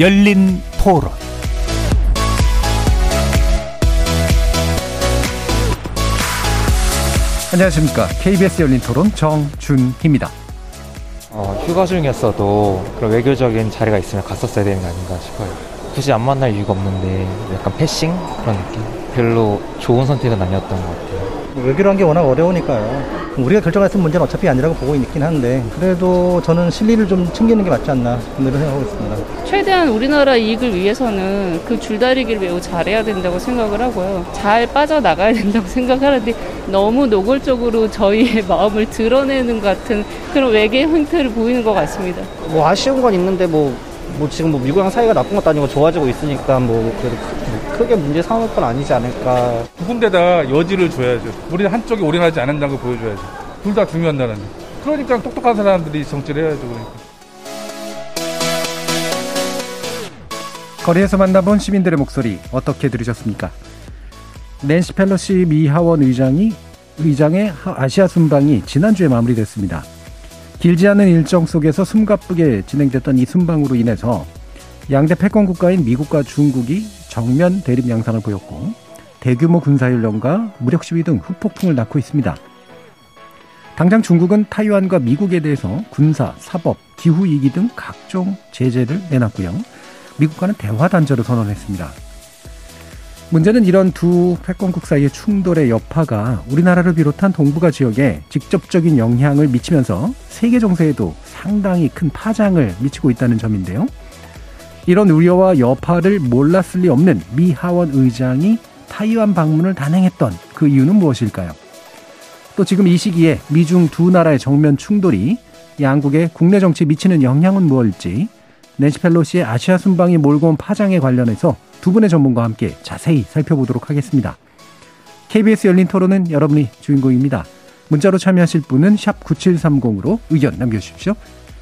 열린 토론 안녕하십니까. KBS 열린 토론 정준희입니다. 어, 휴가 중이었어도 그런 외교적인 자리가 있으면 갔었어야 되는 게 아닌가 싶어요. 굳이 안 만날 이유가 없는데 약간 패싱 그런 느낌? 별로 좋은 선택은 아니었던 것 같아요. 외교란 게 워낙 어려우니까요. 우리가 결정했을 문제는 어차피 아니라고 보고 있긴 한데 그래도 저는 실리를 좀 챙기는 게 맞지 않나 그런 생각하고 있습니다. 최대한 우리나라 이익을 위해서는 그 줄다리기를 매우 잘해야 된다고 생각을 하고요. 잘 빠져나가야 된다고 생각하는데 너무 노골적으로 저희의 마음을 드러내는 것 같은 그런 외계 형태를 보이는 것 같습니다. 뭐 아쉬운 건 있는데 뭐, 뭐 지금 뭐 미국이랑 사이가 나쁜 것도 아니고 좋아지고 있으니까 뭐 그래도 크- 크게 문제 삼을 건 아니지 않을까. 두 군데다 여지를 줘야죠. 우리는 한쪽이 올인하지 않는다는 걸 보여줘야죠. 둘 다 중요한 나라는. 그러니까 똑똑한 사람들이 정치를 해야죠. 그러니까. 거리에서 만나본 시민들의 목소리 어떻게 들으셨습니까? 낸시 펠로시 미 하원 의장이 의장의 하- 아시아 순방이 지난주에 마무리됐습니다. 길지 않은 일정 속에서 숨가쁘게 진행됐던 이 순방으로 인해서 양대 패권 국가인 미국과 중국이 정면 대립 양상을 보였고 대규모 군사훈련과 무력 시위 등 후폭풍을 낳고 있습니다. 당장 중국은 타이완과 미국에 대해서 군사, 사법, 기후 위기 등 각종 제재를 내놨고요. 미국과는 대화 단절을 선언했습니다. 문제는 이런 두 패권국 사이의 충돌의 여파가 우리나라를 비롯한 동북아 지역에 직접적인 영향을 미치면서 세계 정세에도 상당히 큰 파장을 미치고 있다는 점인데요. 이런 우려와 여파를 몰랐을 리 없는 미 하원 의장이 타이완 방문을 단행했던 그 이유는 무엇일까요? 또 지금 이 시기에 미중 두 나라의 정면 충돌이 양국의 국내 정치에 미치는 영향은 무엇일지 낸시 펠로시의 아시아 순방이 몰고 온 파장에 관련해서 두 분의 전문가와 함께 자세히 살펴보도록 하겠습니다. KBS 열린 토론은 여러분이 주인공입니다. 문자로 참여하실 분은 샵 9730으로 의견 남겨주십시오.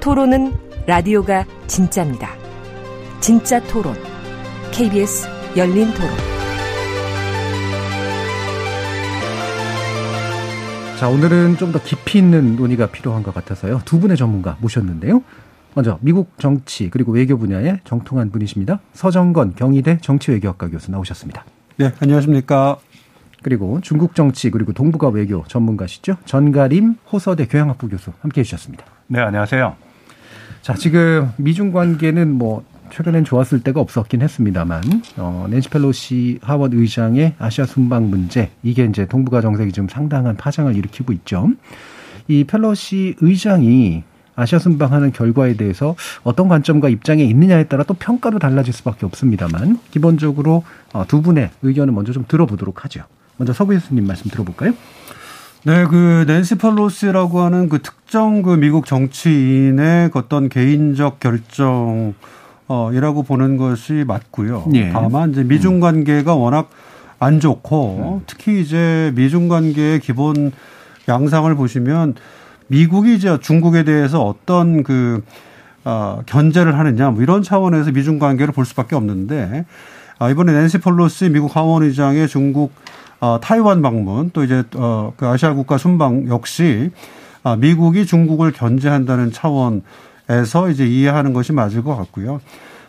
토론은 라디오가 진짜입니다. 진짜 토론, KBS 열린 토론. 자, 오늘은 좀 더 깊이 있는 논의가 필요한 것 같아서요. 두 분의 전문가 모셨는데요. 먼저 미국 정치 그리고 외교 분야에 정통한 분이십니다. 서정건 경희대 정치외교학과 교수 나오셨습니다. 네, 안녕하십니까. 그리고 중국 정치 그리고 동북아 외교 전문가시죠. 전가림 호서대 교양학부 교수 함께 해 주셨습니다. 네, 안녕하세요. 자, 지금 미중 관계는 뭐 최근엔 좋았을 때가 없었긴 했습니다만 어, 낸시 펠로시 하원 의장의 아시아 순방 문제 이게 이제 동북아 정세기 지금 상당한 파장을 일으키고 있죠. 이 펠로시 의장이 아시아 순방하는 결과에 대해서 어떤 관점과 입장에 있느냐에 따라 또 평가도 달라질 수밖에 없습니다만 기본적으로 어, 두 분의 의견을 먼저 좀 들어보도록 하죠. 먼저 서구 교수님 말씀 들어볼까요? 네, 그 낸시 펠로시라고 하는 그 특정 그 미국 정치인의 그 어떤 개인적 결정 어 이라고 보는 것이 맞고요. 예. 다만 이제 미중 관계가 워낙 안 좋고 특히 이제 미중 관계의 기본 양상을 보시면 미국이 이제 중국에 대해서 어떤 그 어, 견제를 하느냐 뭐 이런 차원에서 미중 관계를 볼 수밖에 없는데 아, 이번에 낸시 펠로시 미국 하원 의장의 중국 어, 타이완 방문 또 이제 어, 그 아시아 국가 순방 역시 아, 미국이 중국을 견제한다는 차원에서 이제 이해하는 것이 맞을 것 같고요.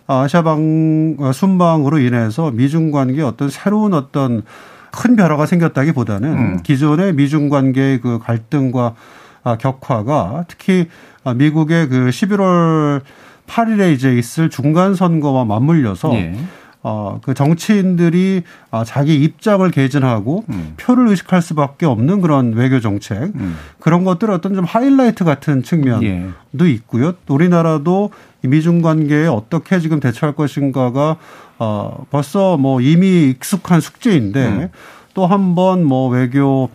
아, 아시아 방 어, 순방으로 인해서 미중 관계 어떤 새로운 어떤 큰 변화가 생겼다기보다는 음. 기존의 미중 관계의 그 갈등과 아, 격화가 특히 아, 미국의 그 11월 8일에 이제 있을 중간 선거와 맞물려서 예. 어, 그 정치인들이 아, 자기 입장을 개진하고 음. 표를 의식할 수밖에 없는 그런 외교 정책 음. 그런 것들 어떤 좀 하이라이트 같은 측면도 예. 있고요. 또 우리나라도 이 미중 관계에 어떻게 지금 대처할 것인가가 어, 벌써 뭐 이미 익숙한 숙제인데 음. 또한번뭐 외교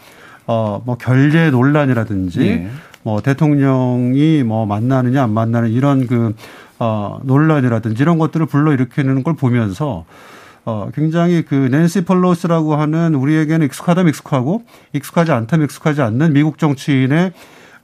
어, 뭐 결제 논란이라든지 예. 뭐 대통령이 뭐 만나느냐 안 만나는 이런 그 어, 논란이라든지 이런 것들을 불러일으키는 걸 보면서 어, 굉장히 그 낸시 펄로스라고 하는 우리에게는 익숙하다면 익숙하고 익숙하지 않다면 익숙하지 않는 미국 정치인의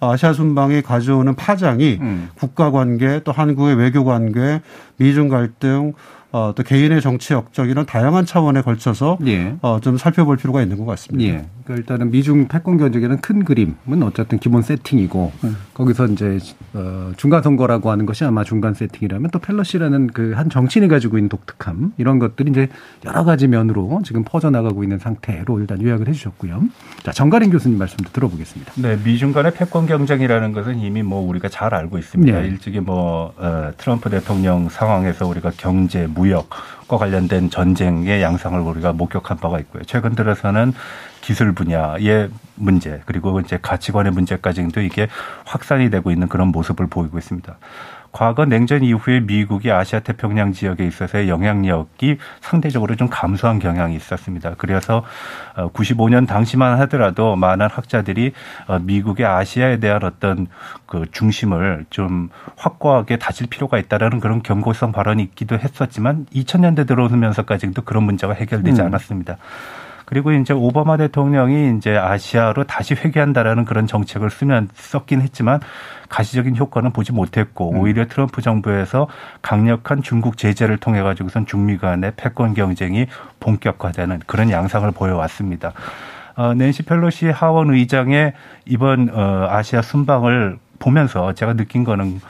아시아 순방이 가져오는 파장이 음. 국가 관계 또 한국의 외교 관계 미중 갈등 어, 또 개인의 정치 역적 이런 다양한 차원에 걸쳐서 예. 어, 좀 살펴볼 필요가 있는 것 같습니다. 예. 그러니까 일단은 미중 패권 경쟁에는 큰 그림은 어쨌든 기본 세팅이고 음. 거기서 이제 어, 중간 선거라고 하는 것이 아마 중간 세팅이라면 또 펠러시라는 그 한 정치인이 가지고 있는 독특함 이런 것들이 이제 여러 가지 면으로 지금 퍼져 나가고 있는 상태로 일단 요약을 해주셨고요. 자 정가린 교수님 말씀도 들어보겠습니다. 네, 미중 간의 패권 경쟁이라는 것은 이미 뭐 우리가 잘 알고 있습니다. 네. 일찍이 뭐 어, 트럼프 대통령 상황에서 우리가 경제, 무 역과 관련된 전쟁의 양상을 우리가 목격한 바가 있고요. 최근 들어서는 기술 분야의 문제 그리고 이제 가치관의 문제까지도 이게 확산이 되고 있는 그런 모습을 보이고 있습니다. 과거 냉전 이후에 미국이 아시아 태평양 지역에 있어서의 영향력이 상대적으로 좀 감소한 경향이 있었습니다. 그래서 95년 어, 당시만 하더라도 많은 학자들이 어, 미국의 아시아에 대한 어떤 그 중심을 좀 확고하게 다질 필요가 있다라는 그런 경고성 발언이 있기도 했었지만 2000년대 들어오면서까지도 그런 문제가 해결되지 음. 않았습니다. 그리고 이제 오바마 대통령이 이제 아시아로 다시 회귀한다라는 그런 정책을 쓰면 썼긴 했지만 가시적인 효과는 보지 못했고 음. 오히려 트럼프 정부에서 강력한 중국 제재를 통해 가지고선 중미 간의 패권 경쟁이 본격화되는 그런 양상을 보여왔습니다. 어, 낸시 펠로시 하원 의장의 이번 어, 아시아 순방을 보면서 제가 느낀 거는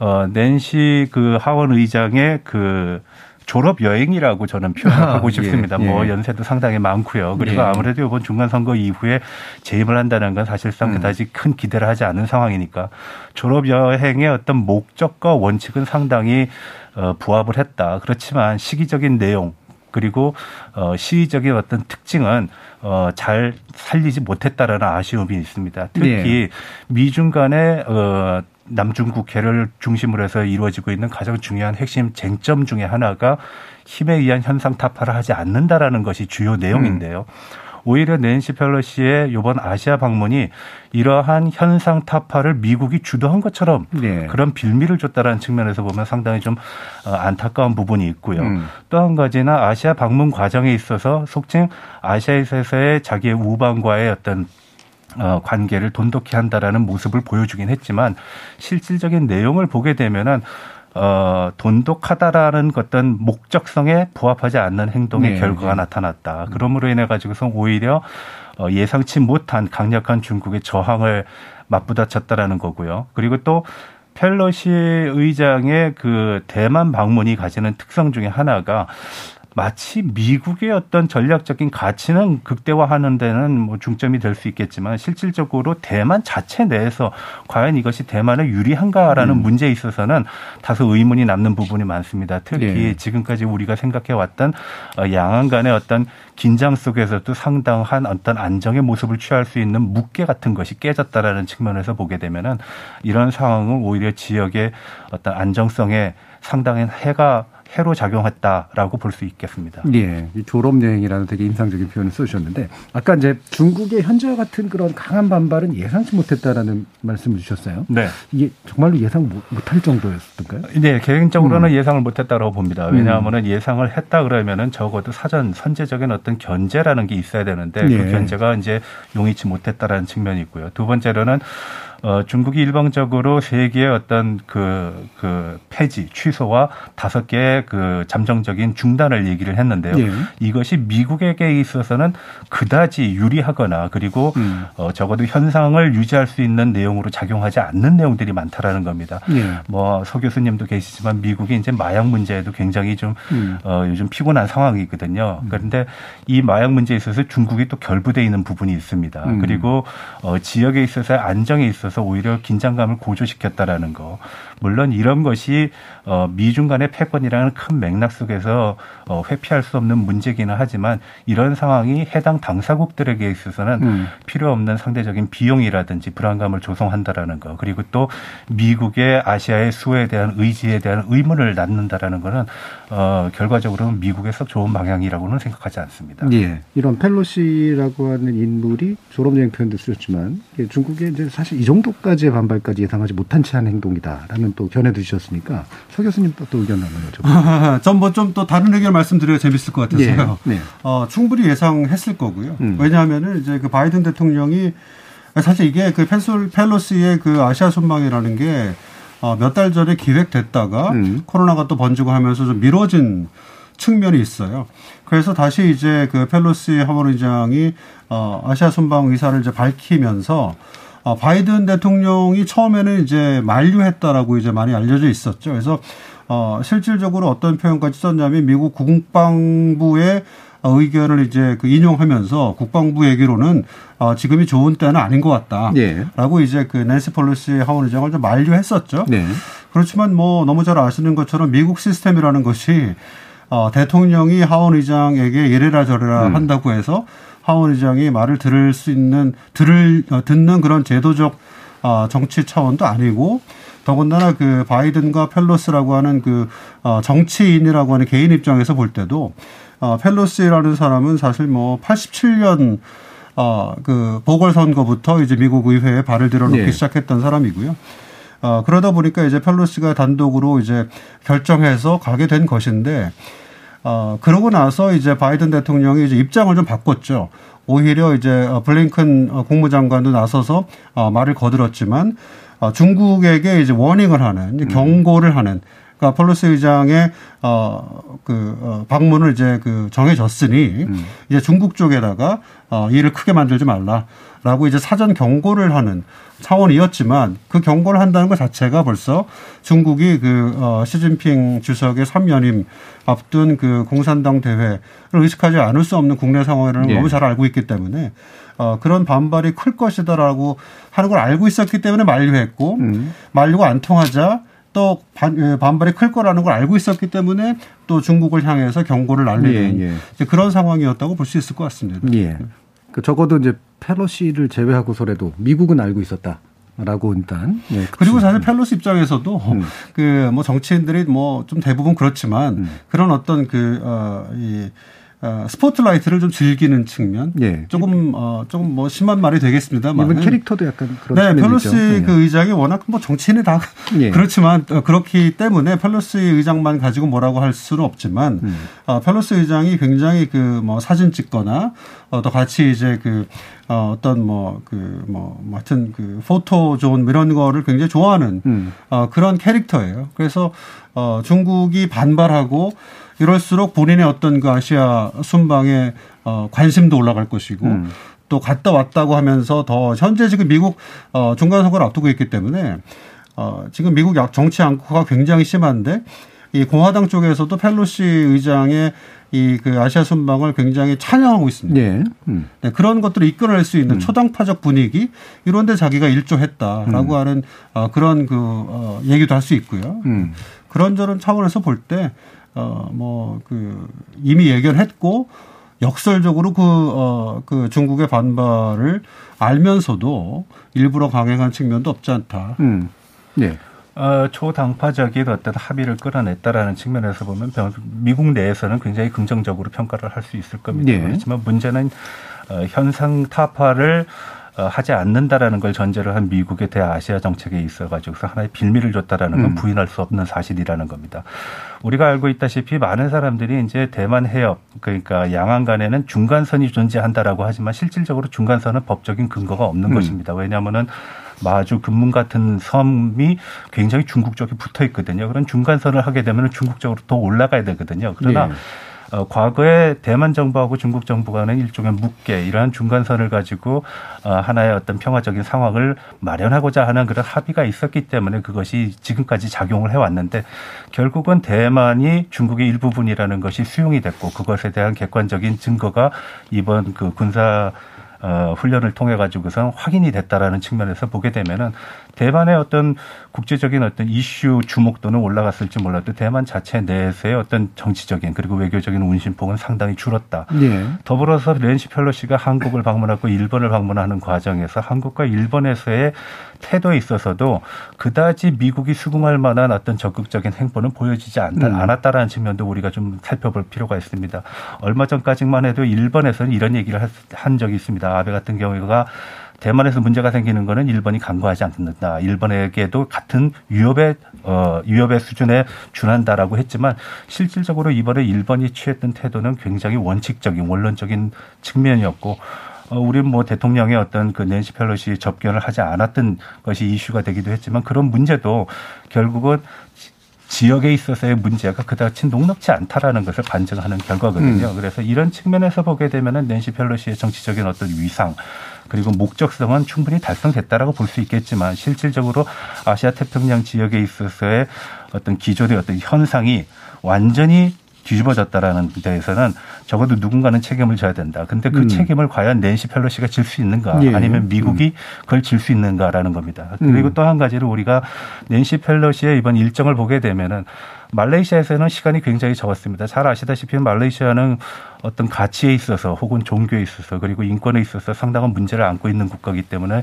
어, 낸시 그 하원 의장의 그 졸업 여행이라고 저는 표현하고 아, 싶습니다. 예, 뭐 예. 연세도 상당히 많고요. 그리고 예. 아무래도 이번 중간 선거 이후에 재임을 한다는 건 사실상 음. 그다지 큰 기대를 하지 않은 상황이니까 졸업 여행의 어떤 목적과 원칙은 상당히 어, 부합을 했다. 그렇지만 시기적인 내용 그리고 어 시의적인 어떤 특징은 어 잘 살리지 못했다라는 아쉬움이 있습니다. 특히 네. 미중 간의 어 남중국해를 중심으로 해서 이루어지고 있는 가장 중요한 핵심 쟁점 중의 하나가 힘에 의한 현상 타파를 하지 않는다라는 것이 주요 내용인데요. 음. 오히려 낸시 펠로시의 이번 아시아 방문이 이러한 현상 타파를 미국이 주도한 것처럼 네. 그런 빌미를 줬다라는 측면에서 보면 상당히 좀 어, 안타까운 부분이 있고요. 음. 또한 가지나 아시아 방문 과정에 있어서 속칭 아시아에서의 자기의 우방과의 어떤 어, 관계를 돈독히 한다라는 모습을 보여주긴 했지만 실질적인 내용을 보게 되면은 어, 돈독하다라는 어떤 목적성에 부합하지 않는 행동의 네, 결과가 네. 나타났다. 그러므로 인해 가지고서 오히려 어, 예상치 못한 강력한 중국의 저항을 맞부닥쳤다라는 거고요. 그리고 또 펠로시 의장의 그 대만 방문이 가지는 특성 중에 하나가 마치 미국의 어떤 전략적인 가치는 극대화하는 데는 뭐 중점이 될 수 있겠지만 실질적으로 대만 자체 내에서 과연 이것이 대만에 유리한가라는 음. 문제에 있어서는 다소 의문이 남는 부분이 많습니다. 특히 네. 지금까지 우리가 생각해 왔던 어, 양안 간의 어떤 긴장 속에서도 상당한 어떤 안정의 모습을 취할 수 있는 묵계 같은 것이 깨졌다라는 측면에서 보게 되면은 이런 상황은 오히려 지역의 어떤 안정성에 상당한 해가 해로 작용했다라고 볼 수 있겠습니다. 예. 이 졸업 여행이라는 되게 인상적인 표현을 쓰셨는데 아까 이제 중국의 현재와 같은 그런 강한 반발은 예상치 못했다라는 말씀을 주셨어요. 네. 이게 정말로 예상 못할 정도였던가요? 네, 개인적으로는 음. 예상을 못했다고 봅니다. 왜냐하면 음. 예상을 했다 그러면은 적어도 사전 선제적인 어떤 견제라는 게 있어야 되는데 그 예. 그 견제가 이제 용이치 못했다라는 측면이 있고요. 두 번째로는 어, 중국이 일방적으로 세 개의 어떤 그, 그 폐지, 취소와 다섯 개의 그 잠정적인 중단을 얘기를 했는데요. 네. 이것이 미국에게 있어서는 그다지 유리하거나 그리고 음. 어, 적어도 현상을 유지할 수 있는 내용으로 작용하지 않는 내용들이 많다라는 겁니다. 네. 뭐서 교수님도 계시지만 미국이 이제 마약 문제에도 굉장히 좀 음. 어, 요즘 피곤한 상황이거든요. 음. 그런데 이 마약 문제에 있어서 중국이 또 결부돼 있는 부분이 있습니다. 음. 그리고 어, 지역에 있어서 안정에 있어서 있어서 오히려 긴장감을 고조시켰다라는 거. 물론 이런 것이 어 미중 간의 패권이라는 큰 맥락 속에서 어 회피할 수 없는 문제기는 하지만 이런 상황이 해당 당사국들에게 있어서는 음. 필요 없는 상대적인 비용이라든지 불안감을 조성한다라는 거. 그리고 또 미국의 아시아의 수에 대한 의지에 대한 의문을 낳는다라는 거는 어 결과적으로는 미국에서 좋은 방향이라고는 생각하지 않습니다. 예. 이런 펠로시라고 하는 인물이 졸업여행 표현도 쓰셨지만 중국에 이제 사실 이 정도 정도까지의 반발까지 예상하지 못한 채 한 행동이다라는 또 견해도 주셨으니까 서 교수님 또 의견 나눠요. 전뭐 좀 또 다른 의견 말씀드려야 재밌을 것 같아서요. 네, 네. 어, 충분히 예상했을 거고요. 음. 왜냐하면은 이제 그 바이든 대통령이 사실 이게 그 펜솔 펠로시의 그 아시아 순방이라는 게 어, 몇 달 전에 기획됐다가 음. 코로나가 또 번지고 하면서 좀 미뤄진 측면이 있어요. 그래서 다시 이제 그 펠로시 하원 의장이 어, 아시아 순방 의사를 이제 밝히면서 어, 바이든 대통령이 처음에는 이제 만류했다라고 이제 많이 알려져 있었죠. 그래서 어, 실질적으로 어떤 표현까지 썼냐면 미국 국방부의 의견을 이제 그 인용하면서 국방부 얘기로는 어, 지금이 좋은 때는 아닌 것 같다. 예. 라고 이제 그 낸시 펠로시 하원 의장을 좀 만류했었죠. 네. 그렇지만 뭐 너무 잘 아시는 것처럼 미국 시스템이라는 것이 어, 대통령이 하원 의장에게 이래라 저래라 음. 한다고 해서 하원 의장이 말을 들을 수 있는 들을 어, 듣는 그런 제도적 어, 정치 차원도 아니고 더군다나 그 바이든과 펠로스라고 하는 그 어, 정치인이라고 하는 개인 입장에서 볼 때도 어, 펠로시라는 사람은 사실 뭐 87년 어, 그 보궐선거부터 이제 미국 의회에 발을 들여놓기 네. 시작했던 사람이고요. 어, 그러다 보니까 이제 펠로시가 단독으로 이제 결정해서 가게 된 것인데, 어, 그러고 나서 이제 바이든 대통령이 이제 입장을 좀 바꿨죠. 오히려 이제 어, 블링컨 어, 국무장관도 나서서 어, 말을 거들었지만, 어, 중국에게 이제 워닝을 하는, 이제 경고를 하는, 그러니까 펠로시 의장의 어그 어, 방문을 이제 그 정해졌으니 이제 중국 쪽에다가 어 일을 크게 만들지 말라 라고 이제 사전 경고를 하는 차원이었지만 그 경고를 한다는 것 자체가 벌써 중국이 그 시진핑 주석의 3연임 앞둔 그 공산당 대회를 의식하지 않을 수 없는 국내 상황이라는 걸 예. 너무 잘 알고 있기 때문에 어 그런 반발이 클 것이다라고 하는 걸 알고 있었기 때문에 만류했고 음. 만류가 안 통하자 또 반, 예, 반발이 클 거라는 걸 알고 있었기 때문에 또 중국을 향해서 경고를 날리는 예, 예. 그런 상황이었다고 볼 수 있을 것 같습니다. 예. 그 적어도 이제 펠로시를 제외하고서라도 미국은 알고 있었다 라고 일단. 예, 그리고 사실 펠로시 입장에서도 음. 그뭐 정치인들이 뭐 좀 대부분 그렇지만 음. 그런 어떤 그, 어, 이, 어, 스포트라이트를 좀 즐기는 측면. 예. 조금, 어, 조금 뭐 심한 말이 되겠습니다만. 이분 캐릭터도 약간 그런 네, 펠로시 있죠. 예. 그 의장이 워낙 뭐 정치인이 다 예. 그렇지만 어, 그렇기 때문에 펠로시 의장만 가지고 뭐라고 할 수는 없지만 음. 어, 펠로시 의장이 굉장히 그 뭐 사진 찍거나 어, 또 같이 이제 그 어, 어떤 뭐 그 뭐 뭐 하여튼 그 포토 존 이런 거를 굉장히 좋아하는 음. 어, 그런 캐릭터예요. 그래서 어, 중국이 반발하고 이럴수록 본인의 어떤 그 아시아 순방에 어, 관심도 올라갈 것이고 음. 또 갔다 왔다고 하면서 더 현재 지금 미국 어, 중간 선거를 앞두고 있기 때문에 어, 지금 미국 약- 정치 양극화가 굉장히 심한데 이 공화당 쪽에서도 펠로시 의장의 이 그 아시아 순방을 굉장히 찬양하고 있습니다. 예. 음. 네, 그런 것들을 이끌어낼 수 있는 초당파적 분위기 이런데 자기가 일조했다라고 하는 어, 그런 그 어, 얘기도 할 수 있고요. 음. 그런저런 차원에서 볼 때 어, 뭐그 이미 예견 했고 역설적으로 그, 어, 그 중국의 반발을 알면서도 일부러 강행한 측면도 없지 않다. 음. 예. 어, 초당파적인 어떤 합의를 끌어냈다라는 측면에서 보면 병- 미국 내에서는 굉장히 긍정적으로 평가를 할 수 있을 겁니다. 네. 그렇지만 문제는 어, 현상 타파를 어, 하지 않는다라는 걸 전제로 한 미국의 대아시아 정책에 있어 가지고서 하나의 빌미를 줬다라는 건 음. 부인할 수 없는 사실이라는 겁니다. 우리가 알고 있다시피 많은 사람들이 이제 대만 해협 그러니까 양안 간에는 중간선이 존재한다라고 하지만 실질적으로 중간선은 법적인 근거가 없는 음. 것입니다. 왜냐하면은 마주 금문 같은 섬이 굉장히 중국 쪽에 붙어 있거든요. 그런 중간선을 하게 되면 중국 쪽으로 더 올라가야 되거든요. 그러나 예. 어, 과거에 대만 정부하고 중국 정부 간의 일종의 묵계 이러한 중간선을 가지고 어, 하나의 어떤 평화적인 상황을 마련하고자 하는 그런 합의가 있었기 때문에 그것이 지금까지 작용을 해왔는데 결국은 대만이 중국의 일부분이라는 것이 수용이 됐고 그것에 대한 객관적인 증거가 이번 그 군사 어, 훈련을 통해 가지고선 확인이 됐다라는 측면에서 보게 되면은 대만의 어떤 국제적인 어떤 이슈 주목도는 올라갔을지 몰라도 대만 자체 내에서의 어떤 정치적인 그리고 외교적인 운신폭은 상당히 줄었다. 예. 더불어서 렌시 펠로시가 한국을 방문하고 일본을 방문하는 과정에서 한국과 일본에서의 태도에 있어서도 그다지 미국이 수긍할 만한 어떤 적극적인 행보는 보여지지 않다, 음. 않았다라는 측면도 우리가 좀 살펴볼 필요가 있습니다. 얼마 전까지만 해도 일본에서는 이런 얘기를 할- 한 적이 있습니다. 아베 같은 경우가 대만에서 문제가 생기는 거는 일본이 강구하지 않는다. 일본에게도 같은 위협의 어 위협의 수준에 준한다라고 했지만 실질적으로 이번에 일본이 취했던 태도는 굉장히 원칙적인 원론적인 측면이었고 어, 우리는 뭐 대통령의 어떤 그 낸시 펠로시 접견을 하지 않았던 것이 이슈가 되기도 했지만 그런 문제도 결국은 지역에 있어서의 문제가 그다지 녹록지 않다라는 것을 반증하는 결과거든요. 음. 그래서 이런 측면에서 보게 되면은 낸시 펠로시의 정치적인 어떤 위상 그리고 목적성은 충분히 달성됐다라고 볼 수 있겠지만 실질적으로 아시아 태평양 지역에 있어서의 어떤 기존의 어떤 현상이 완전히 뒤집어졌다라는 데에서는 적어도 누군가는 책임을 져야 된다. 근데 그 음. 책임을 과연 낸시 펠로시가 질 수 있는가 예. 아니면 미국이 음. 그걸 질 수 있는가라는 겁니다. 그리고 음. 또한 가지로 우리가 낸시 펠로시의 이번 일정을 보게 되면은 말레이시아에서는 시간이 굉장히 적었습니다. 잘 아시다시피 말레이시아는 어떤 가치에 있어서 혹은 종교에 있어서 그리고 인권에 있어서 상당한 문제를 안고 있는 국가이기 때문에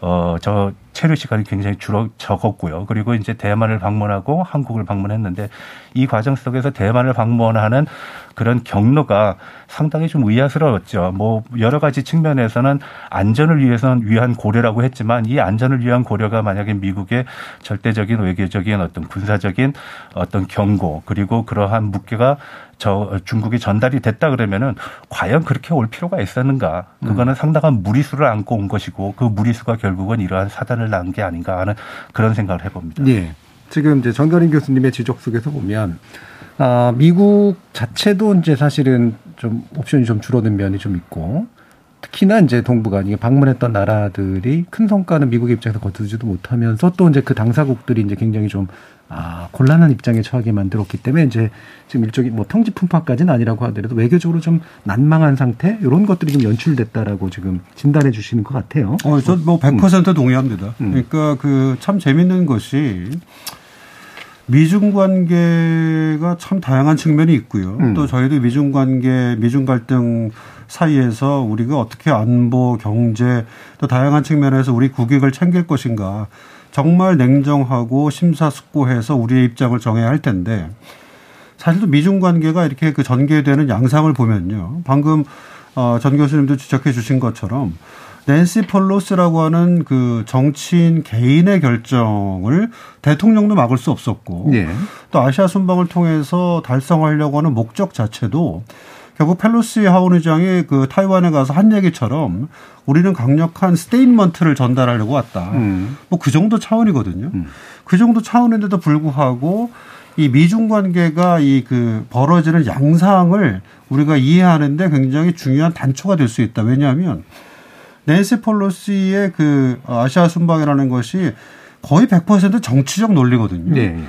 어 저 체류 시간이 굉장히 줄어 적었고요. 그리고 이제 대만을 방문하고 한국을 방문했는데 이 과정 속에서 대만을 방문하는 그런 경로가 상당히 좀 의아스러웠죠. 뭐 여러 가지 측면에서는 안전을 위해서는 위한 고려라고 했지만 이 안전을 위한 고려가 만약에 미국의 절대적인 외교적인 어떤 군사적인 어떤 경고 그리고 그러한 묵계가 저 중국이 전달이 됐다 그러면은 과연 그렇게 올 필요가 있었는가? 그거는 음. 상당한 무리수를 안고 온 것이고 그 무리수가 결국은 이러한 사단을 낳은 게 아닌가 하는 그런 생각을 해봅니다. 네. 지금 이제 정결인 교수님의 지적 속에서 보면 아, 미국 자체도 이제 사실은 좀 옵션이 좀 줄어든 면이 좀 있고 특히나 이제 동북아 이게 방문했던 나라들이 큰 성과는 미국의 입장에서 거두지도 못하면서 또 이제 그 당사국들이 이제 굉장히 좀 아, 곤란한 입장에 처하게 만들었기 때문에 이제 지금 일종의 뭐 통지 풍파까지는 아니라고 하더라도 외교적으로 좀 난망한 상태 이런 것들이 좀 연출됐다라고 지금 진단해 주시는 것 같아요. 어, 저뭐 100% 음. 동의합니다. 음. 그러니까 그 참 재밌는 것이 미중 관계가 참 다양한 측면이 있고요. 음. 또 저희도 미중 관계, 미중 갈등 사이에서 우리가 어떻게 안보, 경제 또 다양한 측면에서 우리 국익을 챙길 것인가 정말 냉정하고 심사숙고해서 우리의 입장을 정해야 할 텐데 사실 또 미중 관계가 이렇게 그 전개되는 양상을 보면요. 방금 어, 전 교수님도 지적해 주신 것처럼 낸시 폴로스라고 하는 그 정치인 개인의 결정을 대통령도 막을 수 없었고 네. 또 아시아 순방을 통해서 달성하려고 하는 목적 자체도 결국 펠로시 하원 의장이 그 타이완에 가서 한 얘기처럼 우리는 강력한 statement를 전달하려고 왔다. 음. 뭐그 정도 차원이거든요. 음. 그 정도 차원인데도 불구하고 이 미중 관계가 이 그 벌어지는 양상을 우리가 이해하는데 굉장히 중요한 단초가 될 수 있다. 왜냐하면 낸시 펠로시의 그 아시아 순방이라는 것이 거의 100% 정치적 논리거든요. 네.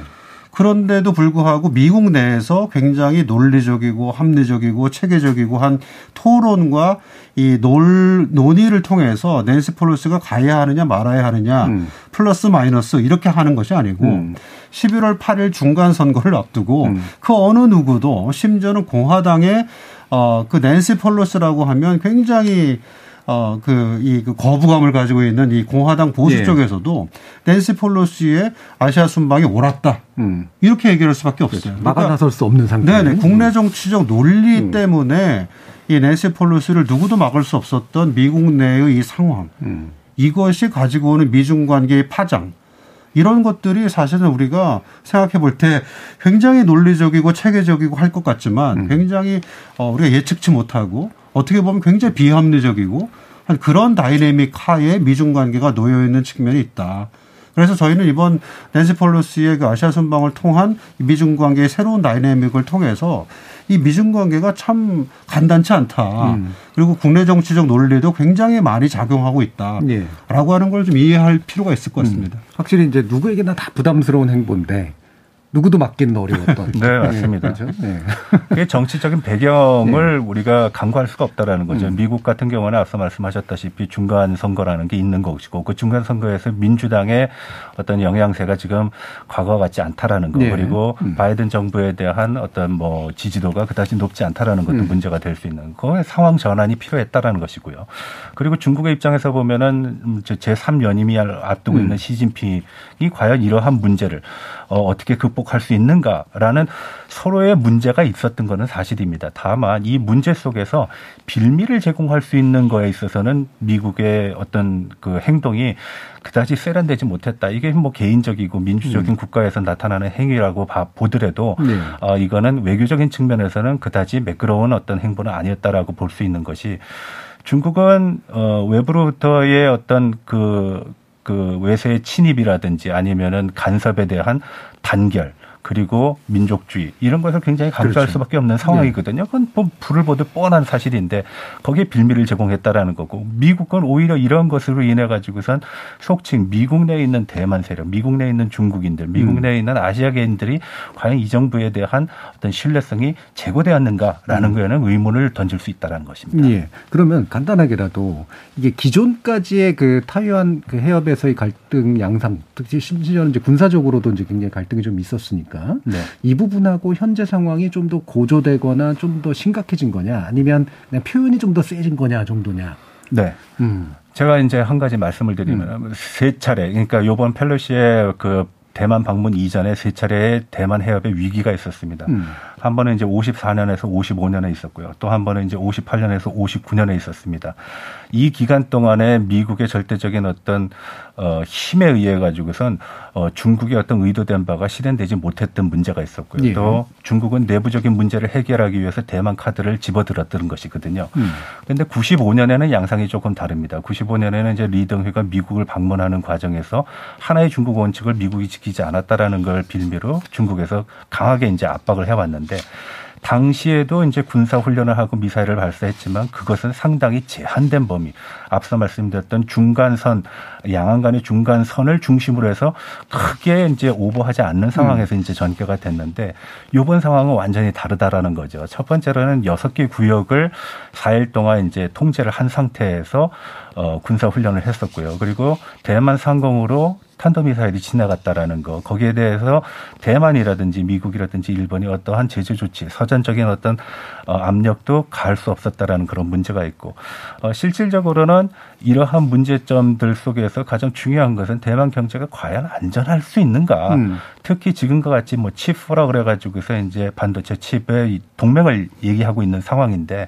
그런데도 불구하고 미국 내에서 굉장히 논리적이고 합리적이고 체계적이고 한 토론과 이 논, 논의를 통해서 낸시 폴로스가 가야 하느냐 말아야 하느냐 음. 플러스 마이너스 이렇게 하는 것이 아니고 음. 11월 8일 중간 선거를 앞두고 음. 그 어느 누구도 심지어는 공화당의 어, 그 낸시 폴로스라고 하면 굉장히 어, 그, 이, 그 거부감을 가지고 있는 이 공화당 보수 예. 쪽에서도 낸시 폴로시의 아시아 순방이 옳았다. 음. 이렇게 얘기할 수밖에 없어요. 그렇죠. 막아 그러니까 나설 수 없는 상태. 네네. 국내 정치적 논리 음. 때문에 이 낸시 폴로시를 누구도 막을 수 없었던 미국 내의 이 상황. 음. 이것이 가지고 오는 미중 관계의 파장. 이런 것들이 사실은 우리가 생각해 볼 때 굉장히 논리적이고 체계적이고 할 것 같지만 음. 굉장히 어, 우리가 예측치 못하고 어떻게 보면 굉장히 비합리적이고 그런 다이내믹 하에 미중 관계가 놓여 있는 측면이 있다. 그래서 저희는 이번 낸시 폴로스의 그 아시아 순방을 통한 미중 관계의 새로운 다이내믹을 통해서 이 미중 관계가 참 간단치 않다. 음. 그리고 국내 정치적 논리도 굉장히 많이 작용하고 있다라고 예. 하는 걸 좀 이해할 필요가 있을 것 같습니다. 음. 확실히 이제 누구에게나 다 부담스러운 행보인데 누구도 맡기는 어려웠던. 네, 맞습니다. 네, 그렇죠? 네. 그게 정치적인 배경을 네. 우리가 간과할 수가 없다라는 거죠. 음. 미국 같은 경우는 앞서 말씀하셨다시피 중간 선거라는 게 있는 것이고 그 중간 선거에서 민주당의 어떤 영향세가 지금 과거와 같지 않다라는 거 네. 그리고 음. 바이든 정부에 대한 어떤 뭐 지지도가 그다지 높지 않다라는 것도 음. 문제가 될 수 있는 그 상황 전환이 필요했다라는 것이고요. 그리고 중국의 입장에서 보면은 제3 연임이 앞두고 음. 있는 시진핑이 과연 이러한 문제를 어, 어떻게 극복할 수 있는가라는 서로의 문제가 있었던 것은 사실입니다. 다만 이 문제 속에서 빌미를 제공할 수 있는 거에 있어서는 미국의 어떤 그 행동이 그다지 세련되지 못했다. 이게 뭐 개인적이고 민주적인 음. 국가에서 나타나는 행위라고 보더라도 네. 어, 이거는 외교적인 측면에서는 그다지 매끄러운 어떤 행보는 아니었다라고 볼 수 있는 것이 중국은 어 외부로부터의 어떤 그, 그 외세의 침입이라든지 아니면은 간섭에 대한 단결 그리고 민족주의 이런 것을 굉장히 강조할 그렇죠. 수밖에 없는 상황이거든요. 그건 뭐 불을 보듯 뻔한 사실인데 거기에 빌미를 제공했다라는 거고 미국은 오히려 이런 것으로 인해 가지고선 속칭 미국 내에 있는 대만 세력, 미국 내에 있는 중국인들, 미국 음. 내에 있는 아시아계인들이 과연 이 정부에 대한 어떤 신뢰성이 제고되었는가라는 음. 거에는 의문을 던질 수 있다라는 것입니다. 예. 그러면 간단하게라도 이게 기존까지의 그 타이완 그 해협에서의 갈등 양상, 특히 심지어는 이제 군사적으로도 이제 굉장히 갈등이 좀 있었으니까. 있으니까 네. 이 부분하고 현재 상황이 좀 더 고조되거나 좀 더 심각해진 거냐 아니면 표현이 좀 더 세진 거냐 정도냐. 네. 음. 제가 이제 한 가지 말씀을 드리면 음. 세 차례 그러니까 요번 펠로시의 그 대만 방문 이전에 세 차례 대만 해협에 위기가 있었습니다. 음. 한 번은 이제 54년에서 55년에 있었고요. 또 한 번은 이제 58년에서 59년에 있었습니다. 이 기간 동안에 미국의 절대적인 어떤 어 힘에 의해 가지고선 어 중국의 어떤 의도된 바가 실현되지 못했던 문제가 있었고요. 예. 또 중국은 내부적인 문제를 해결하기 위해서 대만 카드를 집어들었던 것이거든요. 그런데 음. 95년에는 양상이 조금 다릅니다. 95년에는 이제 리덩회가 미국을 방문하는 과정에서 하나의 중국 원칙을 미국이 지키지 않았다라는 걸 빌미로 중국에서 강하게 이제 압박을 해왔는데 당시에도 이제 군사 훈련을 하고 미사일을 발사했지만 그것은 상당히 제한된 범위. 앞서 말씀드렸던 중간선 양안 간의 중간선을 중심으로 해서 크게 이제 오버하지 않는 상황에서 음. 이제 전개가 됐는데 이번 상황은 완전히 다르다라는 거죠. 첫 번째로는 여섯 개 구역을 4일 동안 이제 통제를 한 상태에서 어 군사 훈련을 했었고요. 그리고 대만 상공으로 탄도미사일이 지나갔다라는 거 거기에 대해서 대만이라든지 미국이라든지 일본이 어떠한 제재 조치 서전적인 어떤 어, 압력도 가할 수 없었다라는 그런 문제가 있고 어, 실질적으로는 이러한 문제점들 속에서 가장 중요한 것은 대만 경제가 과연 안전할 수 있는가 음. 특히 지금과 같이 뭐 칩4라 그래가지고서 이제 반도체 칩의 동맹을 얘기하고 있는 상황인데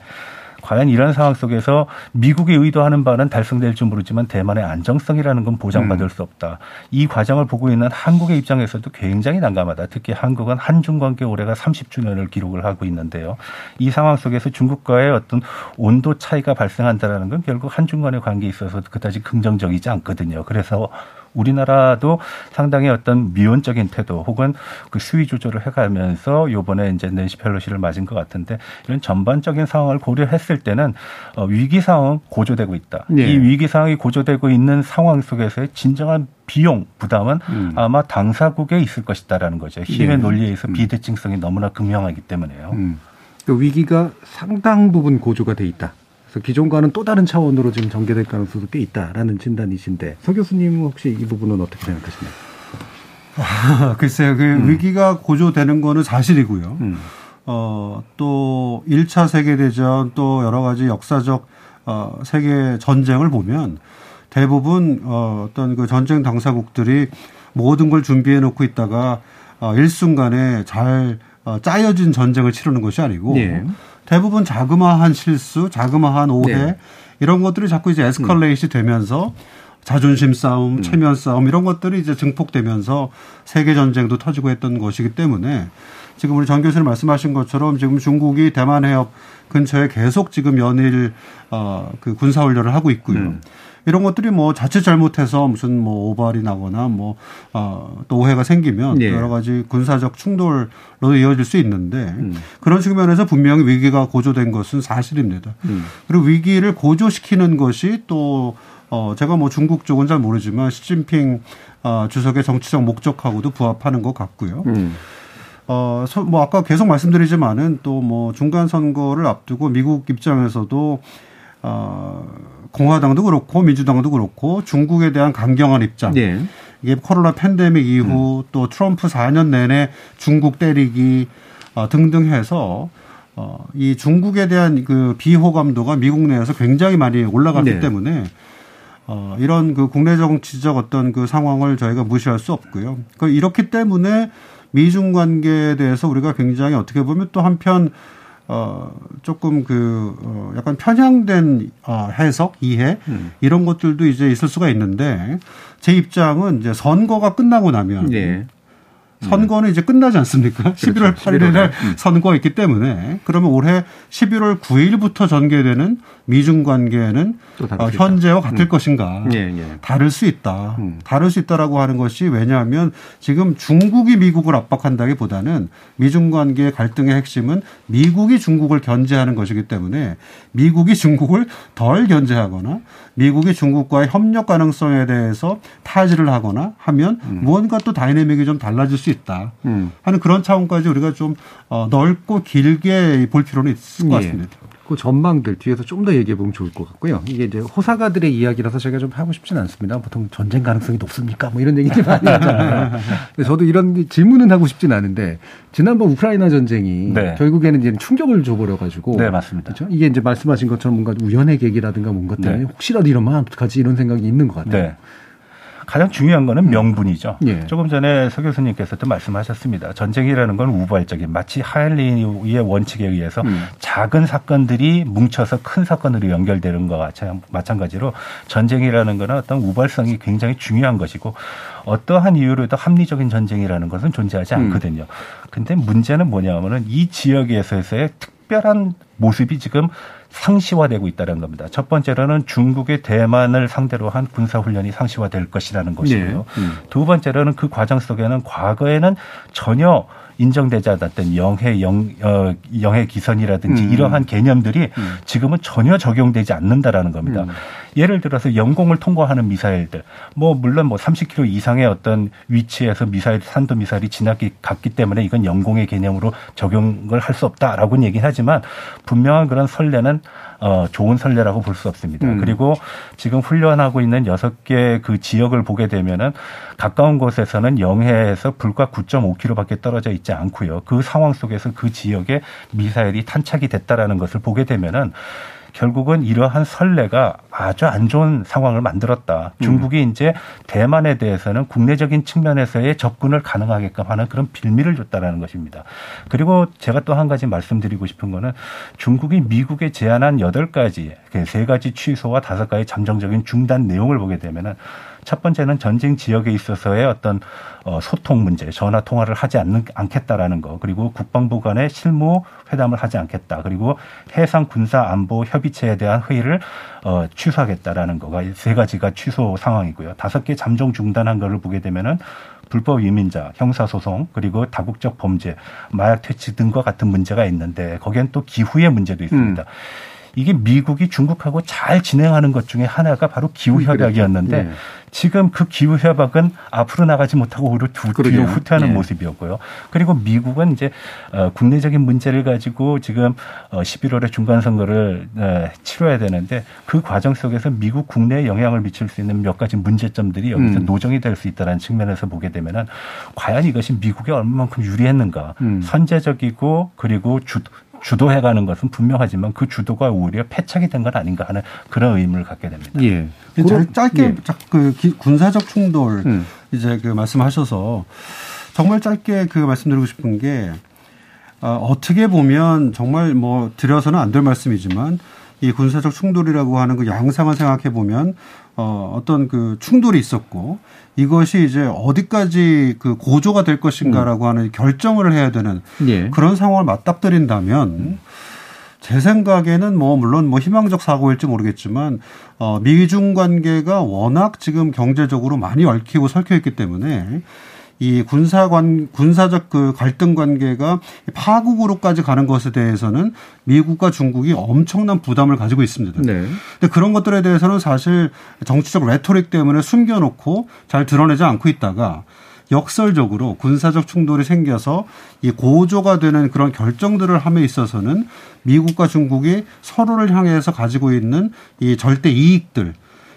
과연 이런 상황 속에서 미국이 의도하는 바는 달성될지 모르지만 대만의 안정성이라는 건 보장받을 음. 수 없다. 이 과정을 보고 있는 한국의 입장에서도 굉장히 난감하다. 특히 한국은 한중 관계 올해가 30주년을 기록을 하고 있는데요. 이 상황 속에서 중국과의 어떤 온도 차이가 발생한다라는 건 결국 한중 간의 관계에 있어서 그다지 긍정적이지 않거든요. 그래서 우리나라도 상당히 어떤 미온적인 태도 혹은 그 수위 조절을 해가면서 요번에 이제 낸시 펠로시를 맞은 것 같은데 이런 전반적인 상황을 고려했을 때는 어, 위기 상황은 고조되고 있다. 네. 이 위기 상황이 고조되고 있는 상황 속에서의 진정한 비용 부담은 음. 아마 당사국에 있을 것이다라는 거죠. 힘의 네. 논리에 의해서 음. 비대칭성이 너무나 극명하기 때문에요. 음. 그 위기가 상당 부분 고조가 돼 있다. 그래서 기존과는 또 다른 차원으로 지금 전개될 가능성도 꽤 있다라는 진단이신데 서 교수님은 혹시 이 부분은 어떻게 생각하시나요? 아, 글쎄요. 그 음. 위기가 고조되는 거는 사실이고요. 음. 어, 또 1차 세계대전 또 여러 가지 역사적 어, 세계 전쟁을 보면 대부분 어, 어떤 그 전쟁 당사국들이 모든 걸 준비해 놓고 있다가 어, 일순간에 잘 어, 짜여진 전쟁을 치르는 것이 아니고 네. 대부분 자그마한 실수, 자그마한 오해 네. 이런 것들이 자꾸 이제 에스컬레이트 되면서 자존심 싸움, 음. 체면 싸움 이런 것들이 이제 증폭되면서 세계 전쟁도 터지고 했던 것이기 때문에 지금 우리 전 교수님 말씀하신 것처럼 지금 중국이 대만 해협 근처에 계속 지금 연일 어그 군사 훈련을 하고 있고요. 음. 이런 것들이 뭐 자칫 잘못해서 무슨 뭐 오발이 나거나 뭐, 어, 또 오해가 생기면 네. 여러 가지 군사적 충돌로 이어질 수 있는데 음. 그런 측면에서 분명히 위기가 고조된 것은 사실입니다. 음. 그리고 위기를 고조시키는 것이 또 어, 제가 뭐 중국 쪽은 잘 모르지만 시진핑 어, 주석의 정치적 목적하고도 부합하는 것 같고요. 음. 어, 뭐 아까 계속 말씀드리지만은 또 뭐 중간 선거를 앞두고 미국 입장에서도 어, 공화당도 그렇고 민주당도 그렇고 중국에 대한 강경한 입장. 네. 이게 코로나 팬데믹 이후 음. 또 트럼프 4년 내내 중국 때리기 어, 등등 해서 어, 이 중국에 대한 그 비호감도가 미국 내에서 굉장히 많이 올라갔기 네. 때문에 어, 이런 그 국내 정치적 어떤 그 상황을 저희가 무시할 수 없고요. 그 이렇기 때문에 미중 관계에 대해서 우리가 굉장히 어떻게 보면 또 한편 어, 조금 그, 어, 약간 편향된, 어, 해석, 이해, 음. 이런 것들도 이제 있을 수가 있는데, 제 입장은 이제 선거가 끝나고 나면, 네. 선거는 이제 끝나지 않습니까? 그렇죠. 11월 8일 날 음. 선거가 있기 때문에 그러면 올해 11월 9일부터 전개되는 미중 관계는 어, 현재와 같을 음. 것인가? 예, 예. 다를 수 있다. 음. 다를 수 있다라고 하는 것이 왜냐하면 지금 중국이 미국을 압박한다기보다는 미중 관계의 갈등의 핵심은 미국이 중국을 견제하는 것이기 때문에 미국이 중국을 덜 견제하거나 미국이 중국과의 협력 가능성에 대해서 타지를 하거나 하면 음. 무언가 또 다이내믹이 좀 달라질 수 있다 음. 하는 그런 차원까지 우리가 좀 어, 넓고 길게 볼 필요는 있을 것 예. 같습니다. 그 전망들 뒤에서 좀 더 얘기해 보면 좋을 것 같고요. 이게 이제 호사가들의 이야기라서 제가 좀 하고 싶지는 않습니다. 보통 전쟁 가능성이 높습니까? 뭐 이런 얘기들 많이 하잖아요. 저도 이런 질문은 하고 싶지는 않은데 지난번 우크라이나 전쟁이 네. 결국에는 이제 충격을 줘버려 가지고 네 맞습니다. 그렇죠? 이게 이제 말씀하신 것처럼 뭔가 우연의 계기라든가 뭔가 때문에 네. 혹시라도 이러면 어떡하지 이런 생각이 있는 것 같아요. 네. 가장 중요한 거는 명분이죠. 예. 조금 전에 서 교수님께서도 말씀하셨습니다. 전쟁이라는 건 우발적인 마치 하일리의 원칙에 의해서 음. 작은 사건들이 뭉쳐서 큰 사건으로 연결되는 것과 마찬가지로 전쟁이라는 거는 어떤 우발성이 굉장히 중요한 것이고 어떠한 이유로도 합리적인 전쟁이라는 것은 존재하지 음. 않거든요. 음. 근데 문제는 뭐냐면은 이 지역에서의 특별한 모습이 지금 상시화되고 있다는 겁니다. 첫 번째로는 중국의 대만을 상대로 한 군사훈련이 상시화될 것이라는 것이고요. 네. 음. 두 번째로는 그 과정 속에는 과거에는 전혀 인정되지 않았던 영해 영, 어, 영해 기선이라든지 음. 이러한 개념들이 음. 지금은 전혀 적용되지 않는다라는 겁니다. 음. 예를 들어서 영공을 통과하는 미사일들, 뭐 물론 뭐 30km 이상의 어떤 위치에서 미사일 산도 미사일이 지나기 갔기 때문에 이건 영공의 개념으로 적용을 할 수 없다라고는 얘기는 하지만 분명한 그런 선례는 어, 좋은 선례라고 볼 수 없습니다. 음. 그리고 지금 훈련하고 있는 여섯 개 그 지역을 보게 되면은 가까운 곳에서는 영해에서 불과 9.5km밖에 떨어져 있지 않고요. 그 상황 속에서 그 지역에 미사일이 탄착이 됐다라는 것을 보게 되면은 결국은 이러한 선례가 아주 안 좋은 상황을 만들었다. 음. 중국이 음. 이제 대만에 대해서는 국내적인 측면에서의 접근을 가능하게끔 하는 그런 빌미를 줬다라는 것입니다. 그리고 제가 또 한 가지 말씀드리고 싶은 거는 중국이 미국에 제안한 여덟 가지, 그세 가지 취소와 다섯 가지 잠정적인 중단 내용을 보게 되면은 첫 번째는 전쟁 지역에 있어서의 어떤 어, 소통 문제, 전화 통화를 하지 않는, 않겠다라는 거, 그리고 국방부 간의 실무 회담을 하지 않겠다, 그리고 해상 군사 안보 협의체에 대한 회의를 어, 취소하겠다라는 거가 세 가지가 취소 상황이고요. 다섯 개 잠정 중단한 거를 보게 되면은 불법 이민자, 형사소송, 그리고 다국적 범죄, 마약 퇴치 등과 같은 문제가 있는데 거기엔 또 기후의 문제도 있습니다. 음. 이게 미국이 중국하고 잘 진행하는 것 중에 하나가 바로 기후 협약이었는데 네. 지금 그 기후 협약은 앞으로 나가지 못하고 오히려 뒤로 후퇴하는 네. 모습이었고요. 그리고 미국은 이제 어, 국내적인 문제를 가지고 지금 11월에 어, 중간 선거를 어, 치러야 되는데 그 과정 속에서 미국 국내에 영향을 미칠 수 있는 몇 가지 문제점들이 여기서 음. 노정이 될 수 있다는 측면에서 보게 되면은 과연 이것이 미국에 얼마만큼 유리했는가 음. 선제적이고 그리고 주, 주도해가는 것은 분명하지만 그 주도가 오히려 패착이 된 건 아닌가 하는 그런 의문을 갖게 됩니다. 예. 잘 짧게 예. 그 군사적 충돌 음. 이제 그 말씀하셔서 정말 짧게 그 말씀드리고 싶은 게 어, 어떻게 보면 정말 뭐 드려서는 안 될 말씀이지만 이 군사적 충돌이라고 하는 그 양상을 생각해 보면 어, 어떤 그 충돌이 있었고 이것이 이제 어디까지 그 고조가 될 것인가라고 음. 하는 결정을 해야 되는 예. 그런 상황을 맞닥뜨린다면 제 생각에는 뭐 물론 뭐 희망적 사고일지 모르겠지만 어 미중 관계가 워낙 지금 경제적으로 많이 얽히고 설켜 있기 때문에 이 군사관 군사적 그 갈등 관계가 파국으로까지 가는 것에 대해서는 미국과 중국이 엄청난 부담을 가지고 있습니다. 네. 근데 그런 것들에 대해서는 사실 정치적 레토릭 때문에 숨겨놓고 잘 드러내지 않고 있다가 역설적으로 군사적 충돌이 생겨서 이 고조가 되는 그런 결정들을 함에 있어서는 미국과 중국이 서로를 향해서 가지고 있는 이 절대 이익들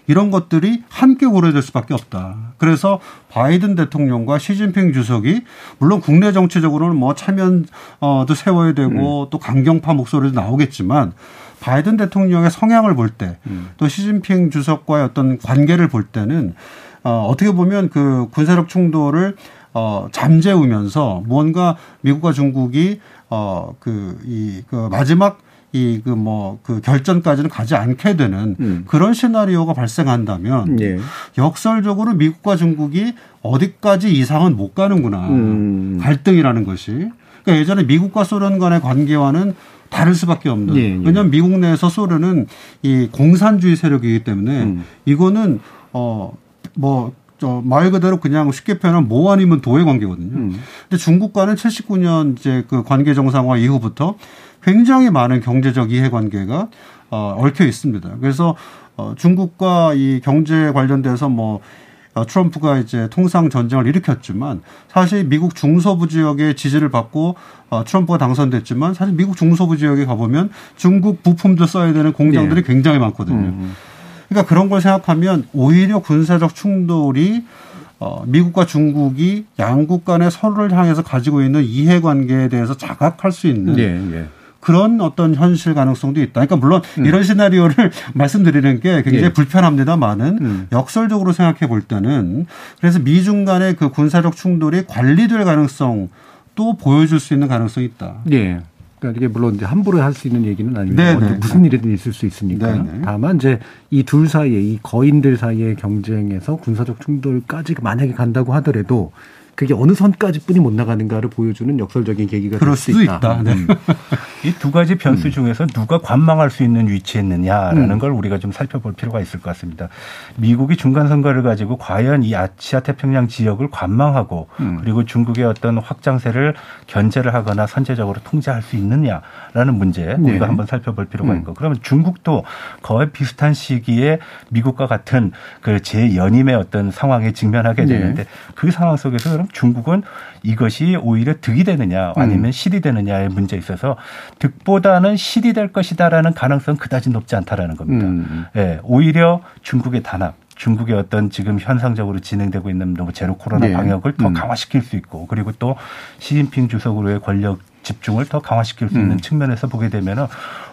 이런 것들이 함께 고려될 수밖에 없다. 그래서 바이든 대통령과 시진핑 주석이 물론 국내 정치적으로는 뭐 차면도 세워야 되고 음. 또 강경파 목소리도 나오겠지만 바이든 대통령의 성향을 볼 때또 시진핑 주석과의 어떤 관계를 볼 때는 어, 어떻게 보면 그 군사력 충돌을 어, 잠재우면서 무언가 미국과 중국이 어, 그, 이, 그 마지막 이 그 뭐 그 결전까지는 가지 않게 되는 음. 그런 시나리오가 발생한다면 예. 역설적으로 미국과 중국이 어디까지 이상은 못 가는구나. 음. 갈등이라는 것이. 그러니까 예전에 미국과 소련 간의 관계와는 다를 수밖에 없는. 예, 예. 왜냐하면 미국 내에서 소련은 이 공산주의 세력이기 때문에 음. 이거는 어뭐 저말 그대로 그냥 쉽게 표현하면 모 아니면 도의 관계거든요. 음. 근데 중국과는 79년 이제 그 관계 정상화 이후부터 굉장히 많은 경제적 이해관계가 어, 얽혀 있습니다. 그래서 어, 중국과 이 경제 관련돼서 뭐 어, 트럼프가 이제 통상 전쟁을 일으켰지만 사실 미국 중서부 지역의 지지를 받고 어, 트럼프가 당선됐지만 사실 미국 중서부 지역에 가보면 중국 부품도 써야 되는 공장들이 네. 굉장히 많거든요. 그러니까 그런 걸 생각하면 오히려 군사적 충돌이 어, 미국과 중국이 양국 간의 서로를 향해서 가지고 있는 이해관계에 대해서 자각할 수 있는 예, 예. 그런 어떤 현실 가능성도 있다. 그러니까 물론 이런 시나리오를 말씀드리는 게 굉장히 예. 불편합니다만은 음. 역설적으로 생각해 볼 때는 그래서 미중 간의 그 군사적 충돌이 관리될 가능성 또 보여줄 수 있는 가능성이 있다. 예. 그러니까 이게 물론 이제 함부로 할 수 있는 얘기는 아닙니다. 네, 네, 무슨 일이든 있을 수 있으니까. 네, 네. 다만 이제 이 둘 사이에 이 거인들 사이의 경쟁에서 군사적 충돌까지 만약에 간다고 하더라도 그게 어느 선까지뿐이 못 나가는가를 보여주는 역설적인 계기가 될 수도 있다. 있다. 네. 음. 이두 가지 변수 중에서 누가 관망할 수 있는 위치에 있느냐라는 음. 걸 우리가 좀 살펴볼 필요가 있을 것 같습니다. 미국이 중간 선거를 가지고 과연 이 아시아 태평양 지역을 관망하고 음. 그리고 중국의 어떤 확장세를 견제를 하거나 선제적으로 통제할 수 있느냐라는 문제 네. 우리가 한번 살펴볼 필요가 음. 있고 그러면 중국도 거의 비슷한 시기에 미국과 같은 그 재연임의 어떤 상황에 직면하게 네. 되는데 그 상황 속에서 그럼 중국은 이것이 오히려 득이 되느냐 아니면 음. 실이 되느냐의 문제에 있어서 득보다는 실이 될 것이다라는 가능성은 그다지 높지 않다라는 겁니다. 음. 예, 오히려 중국의 단합, 중국의 어떤 지금 현상적으로 진행되고 있는 너무 제로 코로나 네. 방역을 더 음. 강화시킬 수 있고 그리고 또 시진핑 주석으로의 권력 집중을 더 강화시킬 수 있는 음. 측면에서 보게 되면은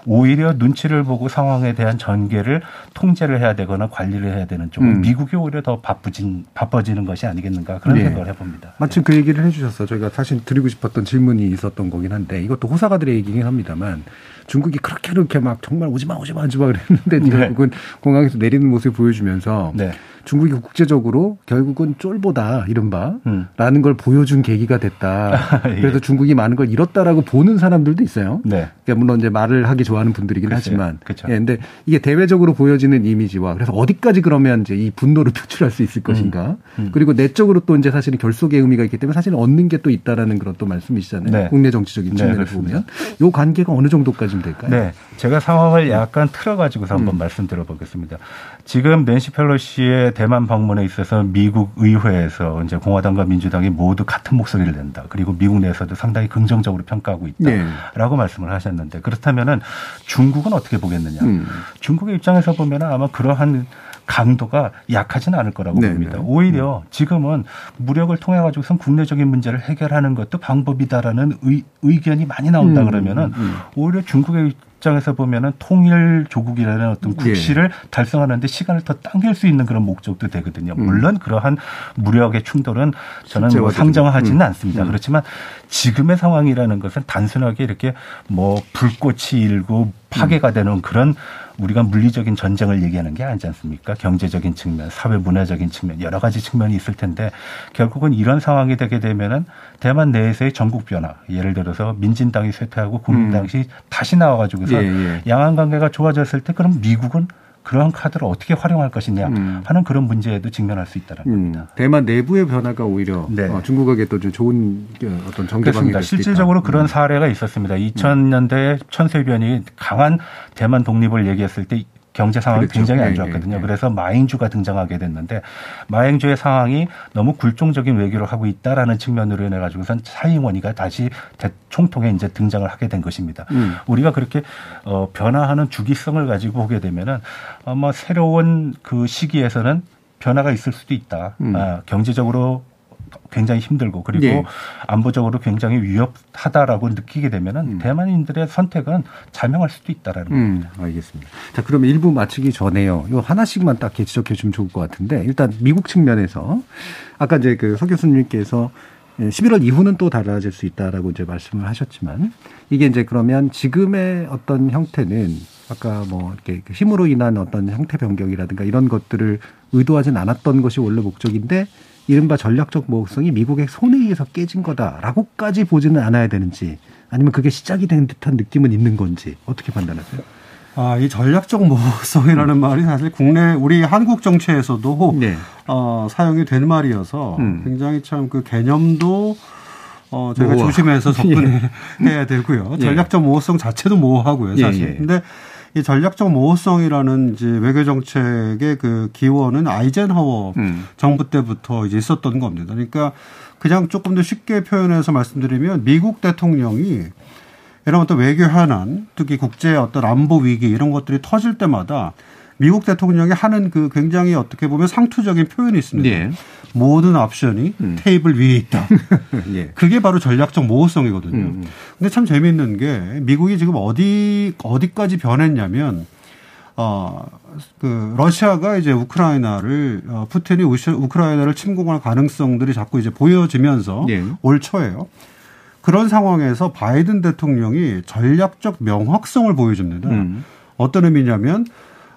오히려 눈치를 보고 상황에 대한 전개를 통제를 해야 되거나 관리를 해야 되는 쪽은 음. 미국이 오히려 더 바쁘진 바빠지는 것이 아니겠는가 그런 네. 생각을 해봅니다. 마침 그 얘기를 해주셔서 저희가 사실 드리고 싶었던 질문이 있었던 거긴 한데 이것도 호사가들의 얘기긴 합니다만 중국이 그렇게 그렇게 막 정말 오지마 오지마 오지마 그랬는데 네. 결국은 공항에서 내리는 모습을 보여주면서 네. 중국이 국제적으로 결국은 쫄보다 이른바 음. 라는 걸 보여준 계기가 됐다. 예. 그래서 중국이 많은 걸 잃었다라고 보는 사람들도 있어요. 네. 그러니까 물론 이제 말을 하기 좋아하는 분들이긴 글쎄요. 하지만, 그쵸. 예, 근데 이게 대외적으로 보여지는 이미지와 그래서 어디까지 그러면 이제 이 분노를 표출할 수 있을 것인가, 음. 그리고 내적으로 또 이제 사실은 결속의 의미가 있기 때문에 사실 얻는 게 또 있다라는 그런 또 말씀이시잖아요. 네. 국내 정치적인 네, 측면에서 그렇습니다. 보면 요 관계가 어느 정도까지는 될까요? 네. 제가 상황을 약간 틀어가지고서 한번 음. 말씀드려 보겠습니다. 지금 낸시 펠로시의 대만 방문에 있어서 미국 의회에서 이제 공화당과 민주당이 모두 같은 목소리를 낸다. 그리고 미국 내에서도 상당히 긍정적으로 평가하고 있다. 네. 라고 말씀을 하셨는데 그렇다면은 중국은 어떻게 보겠느냐. 음. 중국의 입장에서 보면은 아마 그러한 강도가 약하지는 않을 거라고 네, 봅니다. 네. 오히려 지금은 무력을 통해 가지고선 국내적인 문제를 해결하는 것도 방법이다라는 의, 의견이 많이 나온다 음, 그러면은 음. 오히려 중국의 입장에서 보면은 통일 조국이라는 어떤 예. 국시를 달성하는데 시간을 더 당길 수 있는 그런 목적도 되거든요. 물론 그러한 무력의 충돌은 저는 뭐. 상정하지는 음. 않습니다. 음. 그렇지만 지금의 상황이라는 것은 단순하게 이렇게 뭐 불꽃이 일고 파괴가 되는 그런 우리가 물리적인 전쟁을 얘기하는 게 아니지 않습니까? 경제적인 측면, 사회 문화적인 측면 여러 가지 측면이 있을 텐데 결국은 이런 상황이 되게 되면은 대만 내에서의 전국 변화, 예를 들어서 민진당이 쇠퇴하고 국민당이 다시 나와가지고서 예, 예. 양안 관계가 좋아졌을 때 그럼 미국은 그러한 카드를 어떻게 활용할 것이냐 음. 하는 그런 문제에도 직면할 수 있다는 음, 겁니다. 대만 내부의 변화가 오히려 네. 어, 중국에게 또좀 좋은 그 어떤 수도 실질적으로 있다. 그런 음. 사례가 있었습니다. 2000년대 천세변이 강한 대만 독립을 얘기했을 때 경제 상황이 그렇죠. 굉장히 안 네, 좋았거든요. 네, 네. 그래서 마잉주가 등장하게 됐는데 마잉주의 상황이 너무 굴종적인 외교를 하고 있다라는 측면으로 인해 가지고선 차이원이가 다시 대- 총통에 이제 등장을 하게 된 것입니다. 음. 우리가 그렇게 어, 변화하는 주기성을 가지고 보게 되면은 아마 새로운 그 시기에서는 변화가 있을 수도 있다. 음. 아, 경제적으로 굉장히 힘들고 그리고 예. 안보적으로 굉장히 위협하다라고 느끼게 되면은 대만인들의 선택은 자명할 수도 있다라는. 음, 알겠습니다. 자, 그러면 일부 마치기 전에요. 요 하나씩만 딱 지적해 주면 좋을 것 같은데, 일단 미국 측면에서 아까 이제 그 서 교수님께서 11월 이후는 또 달라질 수 있다라고 이제 말씀을 하셨지만, 이게 이제 그러면 지금의 어떤 형태는 아까 뭐 이렇게 그 힘으로 인한 어떤 형태 변경이라든가 이런 것들을 의도하진 않았던 것이 원래 목적인데, 이른바 전략적 모호성이 미국의 손에 의해서 깨진 거다라고까지 보지는 않아야 되는지, 아니면 그게 시작이 된 듯한 느낌은 있는 건지 어떻게 판단하세요? 아, 이 전략적 모호성이라는 말이 사실 국내 우리 한국 정치에서도 네. 어, 사용이 된 말이어서 음. 굉장히 참 그 개념도 어, 저희가 모호하. 조심해서 접근해야 되고요. 예. 전략적 모호성 자체도 모호하고요, 사실. 예, 예. 근데 이 전략적 모호성이라는 이제 외교 정책의 그 기원은 아이젠하워 음. 정부 때부터 이제 있었던 겁니다. 그러니까 그냥 조금 더 쉽게 표현해서 말씀드리면 미국 대통령이 이런 어떤 외교 현안, 특히 국제 어떤 안보 위기 이런 것들이 터질 때마다 미국 대통령이 하는 그 굉장히 어떻게 보면 상투적인 표현이 있습니다. 예. 모든 옵션이 테이블 위에 있다. 예. 그게 바로 전략적 모호성이거든요. 음. 근데 참 재미있는 게 미국이 지금 어디 어디까지 변했냐면 어, 그 러시아가 이제 우크라이나를 어, 푸틴이 우크라이나를 침공할 가능성들이 자꾸 이제 보여지면서 예. 올 초에요. 그런 상황에서 바이든 대통령이 전략적 명확성을 보여줍니다. 음. 어떤 의미냐면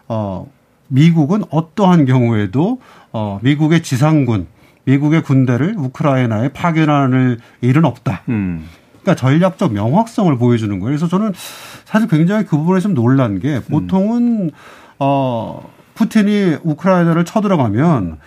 어 미국은 어떠한 경우에도 어 미국의 지상군, 미국의 군대를 우크라이나에 파견하는 일은 없다. 음. 그러니까 전략적 명확성을 보여주는 거예요. 그래서 저는 사실 굉장히 그 부분에 좀 놀란 게 보통은 어 푸틴이 우크라이나를 쳐들어가면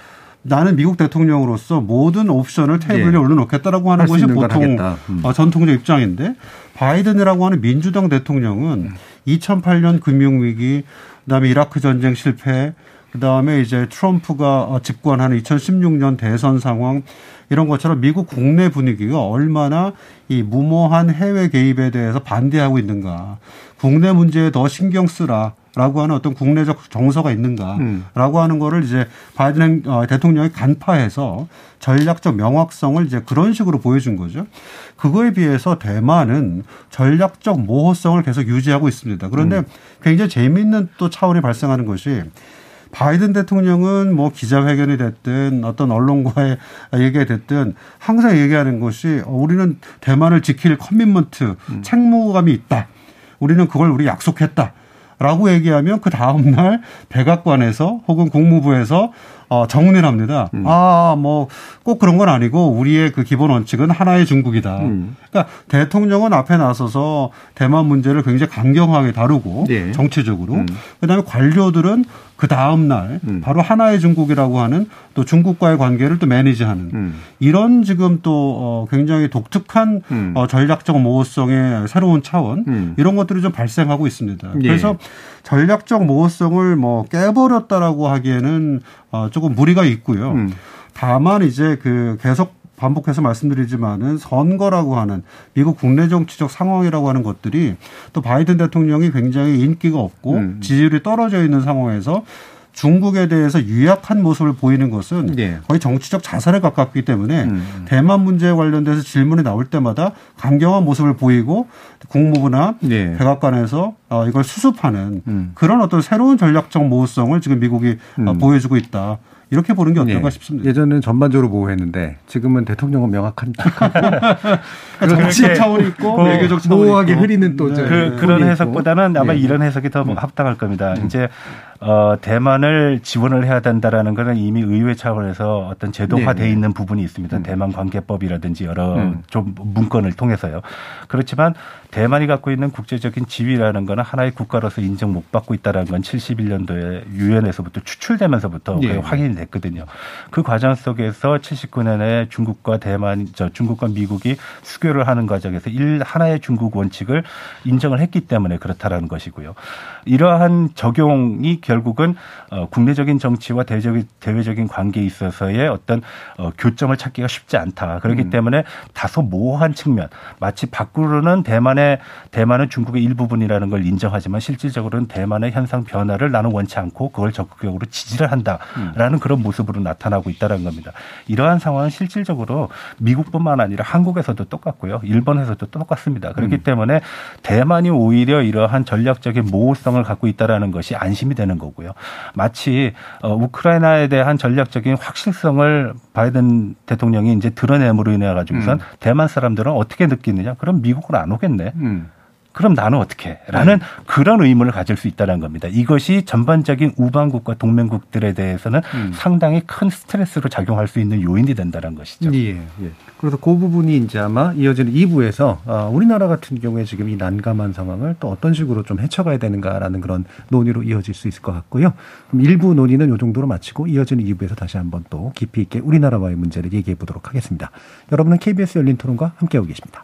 나는 미국 대통령으로서 모든 옵션을 테이블에 예. 올려놓겠다라고 하는 것이 보통. 음. 어, 전통적 입장인데 바이든이라고 하는 민주당 대통령은 2008년 금융위기, 그다음에 이라크 전쟁 실패, 그다음에 이제 트럼프가 어, 집권하는 2016년 대선 상황 이런 것처럼 미국 국내 분위기가 얼마나 이 무모한 해외 개입에 대해서 반대하고 있는가. 국내 문제에 더 신경 쓰라. 라고 하는 어떤 국내적 정서가 있는가라고 음. 하는 거를 이제 바이든 행- 어, 대통령이 간파해서 전략적 명확성을 이제 그런 식으로 보여준 거죠. 그거에 비해서 대만은 전략적 모호성을 계속 유지하고 있습니다. 그런데 굉장히 재미있는 또 차원이 발생하는 것이 바이든 대통령은 뭐 기자회견이 됐든 어떤 언론과의 얘기가 됐든 항상 얘기하는 것이 어, 우리는 대만을 지킬 commitment, 책무감이 있다. 우리는 그걸 우리 약속했다. 라고 얘기하면 그 다음날 백악관에서 혹은 국무부에서 어, 정리를 합니다. 아, 뭐 꼭 그런 건 아니고 우리의 그 기본 원칙은 하나의 중국이다. 그러니까 대통령은 앞에 나서서 대만 문제를 굉장히 강경하게 다루고 예. 정치적으로 음. 그 다음에 관료들은 그 다음 날 음. 바로 하나의 중국이라고 하는 또 중국과의 관계를 또 매니지하는 음. 이런 지금 또 어, 굉장히 독특한 음. 어, 전략적 모호성의 새로운 차원 음. 이런 것들이 좀 발생하고 있습니다. 예. 그래서 전략적 모호성을 뭐 깨버렸다라고 하기에는 어, 조금 무리가 있고요. 음. 다만 이제 그 계속 반복해서 말씀드리지만은 선거라고 하는 미국 국내 정치적 상황이라고 하는 것들이 또 바이든 대통령이 굉장히 인기가 없고 음. 지지율이 떨어져 있는 상황에서 중국에 대해서 유약한 모습을 보이는 것은 예. 거의 정치적 자살에 가깝기 때문에 음. 대만 문제에 관련돼서 질문이 나올 때마다 강경한 모습을 보이고 국무부나 예. 백악관에서 어, 이걸 수습하는 음. 그런 어떤 새로운 전략적 모호성을 지금 미국이 어, 음. 보여주고 있다. 이렇게 보는 게 어떨까 예. 싶습니다. 예전에는 전반적으로 보호했는데 지금은 대통령은 명확한 정치 그렇게 차원이 있고 그 외교적 차원이 모호하게 있고. 흐리는 또 이제 네. 그, 네. 그런 있고. 해석보다는 아마 예. 이런 해석이 더 합당할 겁니다. 이제 어, 대만을 지원을 해야 된다라는 것은 이미 의회 차원에서 어떤 제도화돼 네. 있는 부분이 있습니다. 대만 관계법이라든지 여러 음. 좀 문건을 통해서요. 그렇지만 대만이 갖고 있는 국제적인 지위라는 거는 하나의 국가로서 인정 못 받고 있다라는 건 71년도에 유엔에서부터 추출되면서부터 예. 그게 확인이 됐거든요. 그 과정 속에서 79년에 중국과 대만, 저 중국과 미국이 수교를 하는 과정에서 일 하나의 중국 원칙을 인정을 했기 때문에 그렇다라는 것이고요. 이러한 적용이 결국은 어, 국내적인 정치와 대적인, 대외적인 관계에 있어서의 어떤 어, 교점을 찾기가 쉽지 않다. 그렇기 음. 때문에 다소 모호한 측면, 마치 밖으로는 대만의 대만은 중국의 일부분이라는 걸 인정하지만 실질적으로는 대만의 현상 변화를 나는 원치 않고 그걸 적극적으로 지지를 한다라는 음. 그런 모습으로 나타나고 있다는 겁니다. 이러한 상황은 실질적으로 미국뿐만 아니라 한국에서도 똑같고요, 일본에서도 똑같습니다. 그렇기 음. 때문에 대만이 오히려 이러한 전략적인 모호성을 갖고 있다라는 것이 안심이 되는 거고요. 마치 어, 우크라이나에 대한 전략적인 확실성을 바이든 대통령이 이제 드러냄으로 인해 가지고선 음. 대만 사람들은 어떻게 느끼느냐? 그럼 미국은 안 오겠네. 음. 그럼 나는 어떻게? 라는 그런 의문을 가질 수 있다는 겁니다. 이것이 전반적인 우방국과 동맹국들에 대해서는 음. 상당히 큰 스트레스로 작용할 수 있는 요인이 된다는 것이죠. 예, 예. 그래서 그 부분이 이제 아마 이어지는 2부에서 어, 우리나라 같은 경우에 지금 이 난감한 상황을 또 어떤 식으로 좀 헤쳐가야 되는가라는 그런 논의로 이어질 수 있을 것 같고요. 그럼 일부 논의는 이 정도로 마치고 이어지는 2부에서 다시 한번 또 깊이 있게 우리나라와의 문제를 얘기해 보도록 하겠습니다. 여러분은 KBS 열린 토론과 함께하고 계십니다.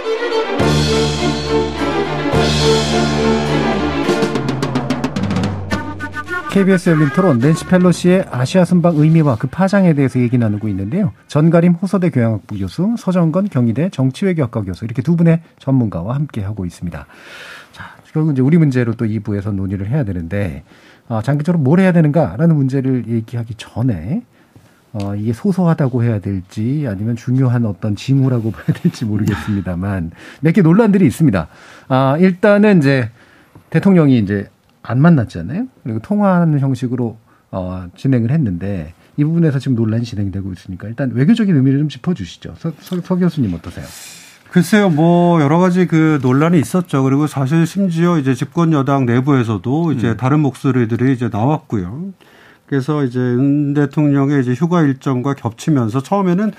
KBS 열린 토론 낸시 펠로시의 아시아 순방 의미와 그 파장에 대해서 얘기 나누고 있는데요. 전가림 호서대 교양학부 교수, 서정건 경희대 정치외교학과 교수 이렇게 두 분의 전문가와 함께 하고 있습니다. 자, 결국 이제 우리 문제로 또 2부에서 논의를 해야 되는데 아, 장기적으로 뭘 해야 되는가라는 문제를 얘기하기 전에 어, 이게 소소하다고 해야 될지 아니면 중요한 어떤 징후라고 봐야 될지 모르겠습니다만 몇 개 논란들이 있습니다. 아, 일단은 이제 대통령이 이제 안 만났잖아요. 그리고 통화하는 형식으로 어, 진행을 했는데 이 부분에서 지금 논란이 진행되고 있으니까 일단 외교적인 의미를 좀 짚어주시죠. 서, 서, 서 교수님 어떠세요? 글쎄요, 뭐 여러 가지 그 논란이 있었죠. 그리고 사실 심지어 이제 집권 여당 내부에서도 이제 음. 다른 목소리들이 이제 나왔고요. 그래서 이제 윤 대통령의 이제 휴가 일정과 겹치면서 처음에는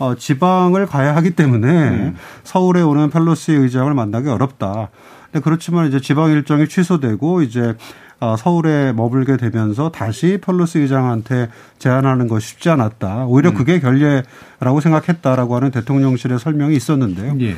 어, 지방을 가야 하기 때문에 음. 서울에 오는 펠로시 의장을 만나기 어렵다. 근데 그렇지만 이제 지방 일정이 취소되고 이제 어, 서울에 머물게 되면서 다시 펠로시 의장한테 제안하는 것이 쉽지 않았다. 오히려 음. 그게 결례라고 생각했다라고 하는 대통령실의 설명이 있었는데요. 예.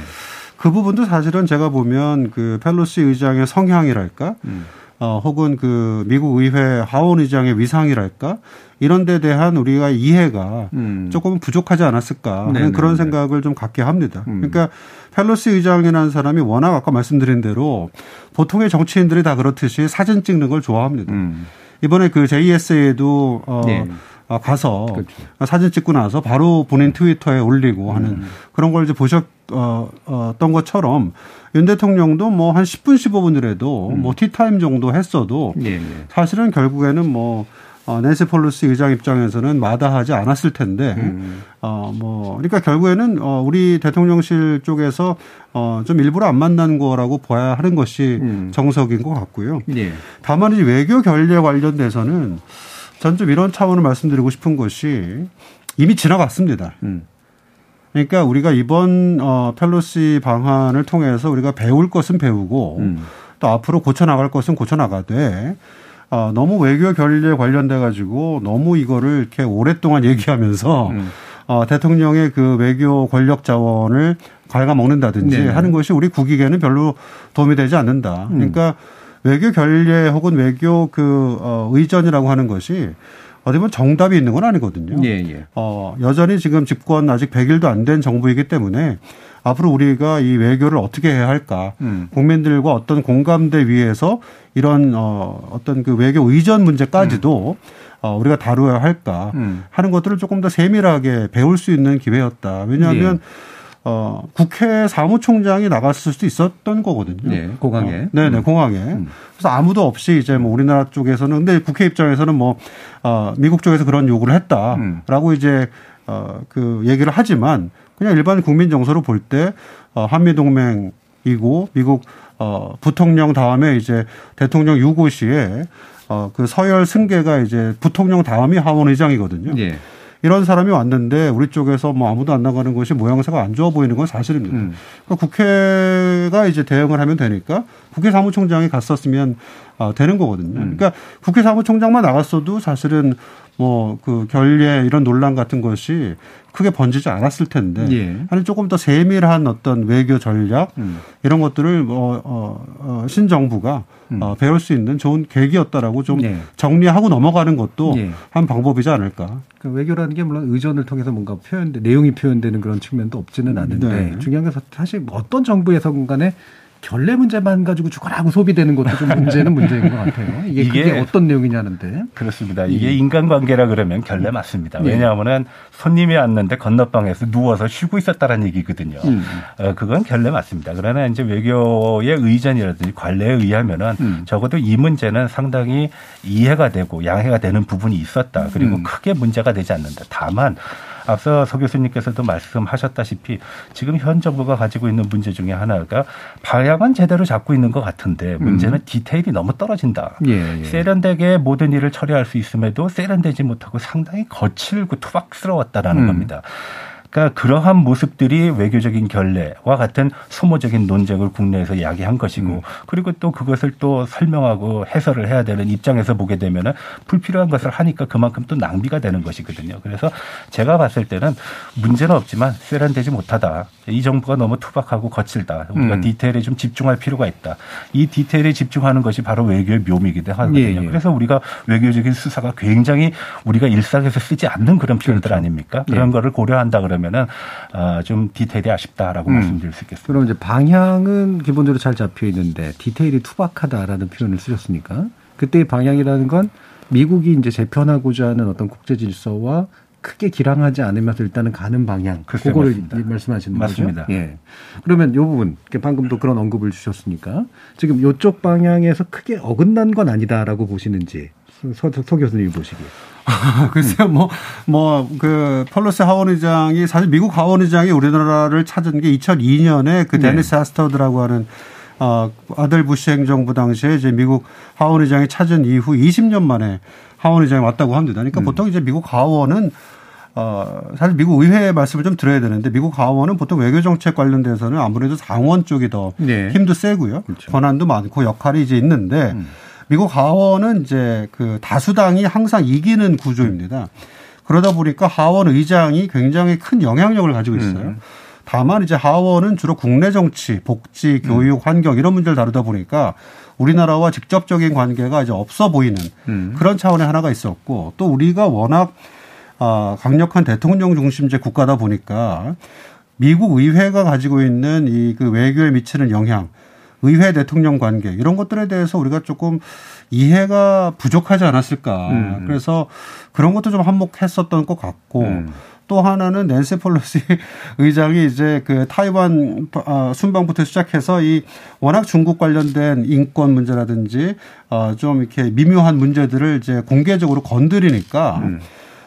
그 부분도 사실은 제가 보면 그 펠로시 의장의 성향이랄까, 음. 어, 혹은 그 미국 의회 하원 의장의 위상이랄까, 이런 데 대한 우리가 이해가 음. 조금 부족하지 않았을까 하는 네네네. 그런 생각을 좀 갖게 합니다. 음. 그러니까 펠로시 의장이라는 사람이 워낙 아까 말씀드린 대로 보통의 정치인들이 다 그렇듯이 사진 찍는 걸 좋아합니다. 음. 이번에 그 JSA도 어, 네. 어, 가서 그렇죠. 사진 찍고 나서 바로 본인 트위터에 올리고 하는 음. 그런 걸 이제 보셨 어, 었던 것처럼 윤 대통령도 뭐 한 10분 15분이라도 음. 뭐 티타임 정도 했어도 예, 예. 사실은 결국에는 뭐 어, 낸시 폴로시 의장 입장에서는 마다하지 않았을 텐데, 음. 어, 뭐, 그러니까 결국에는, 어, 우리 대통령실 쪽에서, 어, 좀 일부러 안 만난 거라고 봐야 하는 것이 음. 정석인 것 같고요. 예. 다만 이제 외교 결례 관련돼서는 전 좀 이런 차원을 말씀드리고 싶은 것이 이미 지나갔습니다. 음. 그러니까 우리가 이번 어 펠로시 방안을 통해서 우리가 배울 것은 배우고 음. 또 앞으로 고쳐 나갈 것은 고쳐 나가되 어 너무 외교 결례 관련돼 가지고 너무 이거를 이렇게 오랫동안 얘기하면서 음. 어 대통령의 그 외교 권력 자원을 갉아먹는다든지 네. 하는 것이 우리 국익에는 별로 도움이 되지 않는다. 음. 그러니까 외교 결례 혹은 외교 그 어, 의전이라고 하는 것이 어디 보면 정답이 있는 건 아니거든요. 예, 예. 어, 여전히 지금 집권 아직 100일도 안 된 정부이기 때문에 앞으로 우리가 이 외교를 어떻게 해야 할까? 음. 국민들과 어떤 공감대 위에서 이런 어, 어떤 그 외교 의전 문제까지도 어, 우리가 다루어야 할까 음. 하는 것들을 조금 더 세밀하게 배울 수 있는 기회였다. 왜냐하면 예. 어, 국회 사무총장이 나갔을 수도 있었던 거거든요. 네, 공항에. 어, 네네, 음. 공항에. 음. 그래서 아무도 없이 이제 뭐 우리나라 쪽에서는 근데 국회 입장에서는 뭐, 어, 미국 쪽에서 그런 요구를 음. 했다라고 이제, 어, 그 얘기를 하지만 그냥 일반 국민 정서로 볼 때, 어, 한미동맹이고 미국 어, 부통령 다음에 이제 대통령 유고 시에 어, 그 서열 승계가 이제 부통령 다음이 하원 의장이거든요. 예. 이런 사람이 왔는데 우리 쪽에서 뭐 아무도 안 나가는 것이 모양새가 안 좋아 보이는 건 사실입니다. 음. 그러니까 국회가 이제 대응을 하면 되니까 국회 사무총장이 갔었으면 어, 되는 거거든요. 음. 그러니까 국회 사무총장만 나갔어도 사실은 뭐 그 결례 이런 논란 같은 것이 크게 번지지 않았을 텐데 예. 아니 조금 더 세밀한 어떤 외교 전략 음. 이런 것들을 뭐 어, 어, 신정부가 음. 어, 배울 수 있는 좋은 계기였다라고 좀 예. 정리하고 넘어가는 것도 예. 한 방법이지 않을까. 그 외교라는 게 물론 의전을 통해서 뭔가 표현돼 내용이 표현되는 그런 측면도 없지는 않은데 네. 중요한 건 사실 어떤 정부에서건 간에 결례 문제만 가지고 죽어라고 소비되는 것도 좀 문제는 문제인 것 같아요. 이게, 이게 어떤 내용이냐는데. 그렇습니다. 이게 인간관계라 그러면 결례 맞습니다. 예. 왜냐하면은 손님이 왔는데 건너방에서 누워서 쉬고 있었다는 얘기거든요. 음. 어, 그건 결례 맞습니다. 그러나 이제 외교의 의전이라든지 관례에 의하면은 음. 적어도 이 문제는 상당히 이해가 되고 양해가 되는 부분이 있었다. 그리고 음. 크게 문제가 되지 않는다. 다만 앞서 서 교수님께서도 말씀하셨다시피 지금 현 정부가 가지고 있는 문제 중에 하나가 방향은 제대로 잡고 있는 것 같은데 문제는 디테일이 너무 떨어진다. 음. 예, 예. 세련되게 모든 일을 처리할 수 있음에도 세련되지 못하고 상당히 거칠고 투박스러웠다라는 음. 겁니다. 그러니까 그러한 모습들이 외교적인 결례와 같은 소모적인 논쟁을 국내에서 야기한 것이고 음. 그리고 또 그것을 또 설명하고 해설을 해야 되는 입장에서 보게 되면은 불필요한 것을 하니까 그만큼 또 낭비가 되는 것이거든요. 그래서 제가 봤을 때는 문제는 없지만 세련되지 못하다. 이 정부가 너무 투박하고 거칠다. 우리가 음. 디테일에 좀 집중할 필요가 있다. 이 디테일에 집중하는 것이 바로 외교의 묘미이기도 하거든요. 예, 예. 그래서 우리가 외교적인 수사가 굉장히 우리가 일상에서 쓰지 않는 그런 표현들 그렇죠. 아닙니까? 그런 예. 거를 고려한다 그러면은 아, 좀 디테일이 아쉽다라고 음. 말씀드릴 수 있겠습니다. 그럼 이제 방향은 기본적으로 잘 잡혀 있는데 디테일이 투박하다라는 표현을 쓰셨으니까 그때의 방향이라는 건 미국이 이제 재편하고자 하는 어떤 국제 질서와 크게 기랑하지 않으면서 일단은 가는 방향. 그거를 맞습니다. 말씀하시는 맞습니다. 거죠. 예. 그러면 요 부분 방금도 그런 언급을 주셨으니까 지금 요쪽 방향에서 크게 어긋난 건 아니다라고 보시는지 서, 서, 서 교수님이 보시기에. 글쎄요, 뭐, 뭐, 그, 펄로스 하원 의장이, 사실 미국 하원 의장이 우리나라를 찾은 게 2002년에 그 네. 데니스 하스터드라고 하는, 어, 아들 부시 행정부 당시에 이제 미국 하원 의장이 찾은 이후 20년 만에 하원 의장이 왔다고 합니다. 그러니까 음. 보통 이제 미국 하원은 어, 사실 미국 의회 말씀을 좀 드려야 되는데 미국 하원은 보통 외교 정책 관련돼서는 아무래도 상원 쪽이 더 네. 힘도 세고요. 그렇죠. 권한도 많고 역할이 이제 있는데 음. 미국 하원은 이제 그 다수당이 항상 이기는 구조입니다. 그러다 보니까 하원 의장이 굉장히 큰 영향력을 가지고 있어요. 음. 다만 이제 하원은 주로 국내 정치, 복지, 음. 교육, 환경 이런 문제를 다루다 보니까 우리나라와 직접적인 관계가 이제 없어 보이는 음. 그런 차원의 하나가 있었고 또 우리가 워낙 아, 강력한 대통령 중심제 국가다 보니까 미국 의회가 가지고 있는 이 그 외교에 미치는 영향, 의회 대통령 관계 이런 것들에 대해서 우리가 조금 이해가 부족하지 않았을까. 음. 그래서 그런 것도 좀 한몫했었던 것 같고 음. 또 하나는 낸시 폴로시 의장이 이제 그 타이완 아, 순방부터 시작해서 이 워낙 중국 관련된 인권 문제라든지 어좀 이렇게 미묘한 문제들을 이제 공개적으로 건드리니까 음.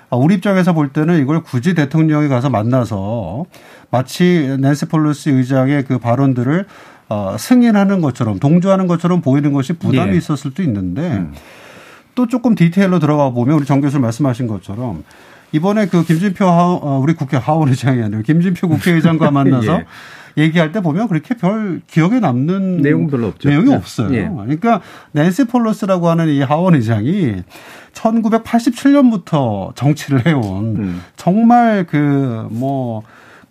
아, 우리 입장에서 볼 때는 이걸 굳이 대통령이 가서 만나서 마치 낸시 폴로시 의장의 그 발언들을 어, 승인하는 것처럼 동조하는 것처럼 보이는 것이 부담이 예. 있었을 수도 있는데 음. 또 조금 디테일로 들어가 보면 우리 정 교수 말씀하신 것처럼 이번에 그 김진표 하, 어, 우리 국회 하원 의장이 아니라 김진표 국회의장과 만나서 예. 얘기할 때 보면 그렇게 별 기억에 남는 내용은 별로 없죠. 내용이 네. 없어요. 예. 그러니까 낸시 폴로스라고 하는 이 하원 의장이 1987년부터 정치를 해온 음. 정말 그 뭐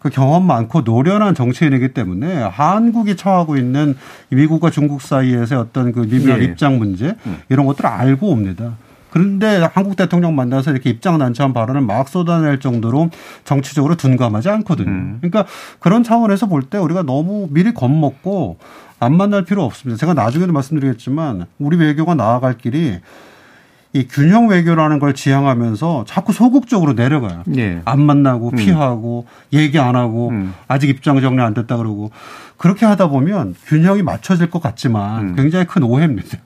그 경험 많고 노련한 정치인이기 때문에 한국이 처하고 있는 미국과 중국 사이에서의 어떤 그 미묘한 예. 입장 문제 음. 이런 것들을 알고 옵니다. 그런데 한국 대통령 만나서 이렇게 입장 난처한 발언을 막 쏟아낼 정도로 정치적으로 둔감하지 않거든요. 음. 그러니까 그런 차원에서 볼 때 우리가 너무 미리 겁먹고 안 만날 필요 없습니다. 제가 나중에도 말씀드리겠지만 우리 외교가 나아갈 길이 이 균형 외교라는 걸 지향하면서 자꾸 소극적으로 내려가요. 예. 안 만나고 음. 피하고 얘기 안 하고 음. 아직 입장 정리 안 됐다 그러고 그렇게 하다 보면 균형이 맞춰질 것 같지만 음. 굉장히 큰 오해입니다.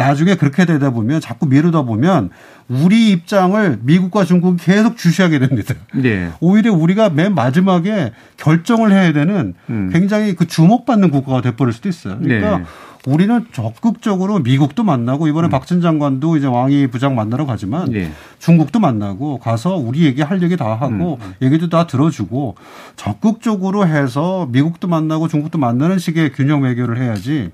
나중에 그렇게 되다 보면 자꾸 미루다 보면 우리 입장을 미국과 중국이 계속 주시하게 됩니다. 네. 오히려 우리가 맨 마지막에 결정을 해야 되는 음. 굉장히 그 주목받는 국가가 돼버릴 수도 있어요. 그러니까 네. 우리는 적극적으로 미국도 만나고 이번에 박진 장관도 이제 왕이 부장 만나러 가지만 음. 네. 중국도 만나고 가서 우리 얘기 할 얘기 다 하고 음. 얘기도 다 들어주고 적극적으로 해서 미국도 만나고 중국도 만나는 식의 균형 외교를 해야지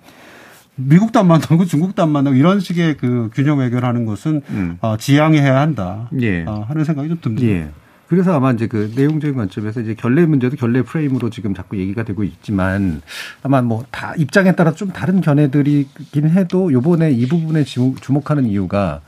미국도 안 만나고 중국도 안 만나고 이런 식의 그 균형 외교를 하는 것은 어, 지양해야 한다 예. 어, 하는 생각이 좀 듭니다. 예. 그래서 아마 이제 그 내용적인 관점에서 이제 결례 문제도 결례 프레임으로 지금 자꾸 얘기가 되고 있지만 아마 뭐 다 입장에 따라 좀 다른 견해들이긴 해도 요번에 이 부분에 주목하는 이유가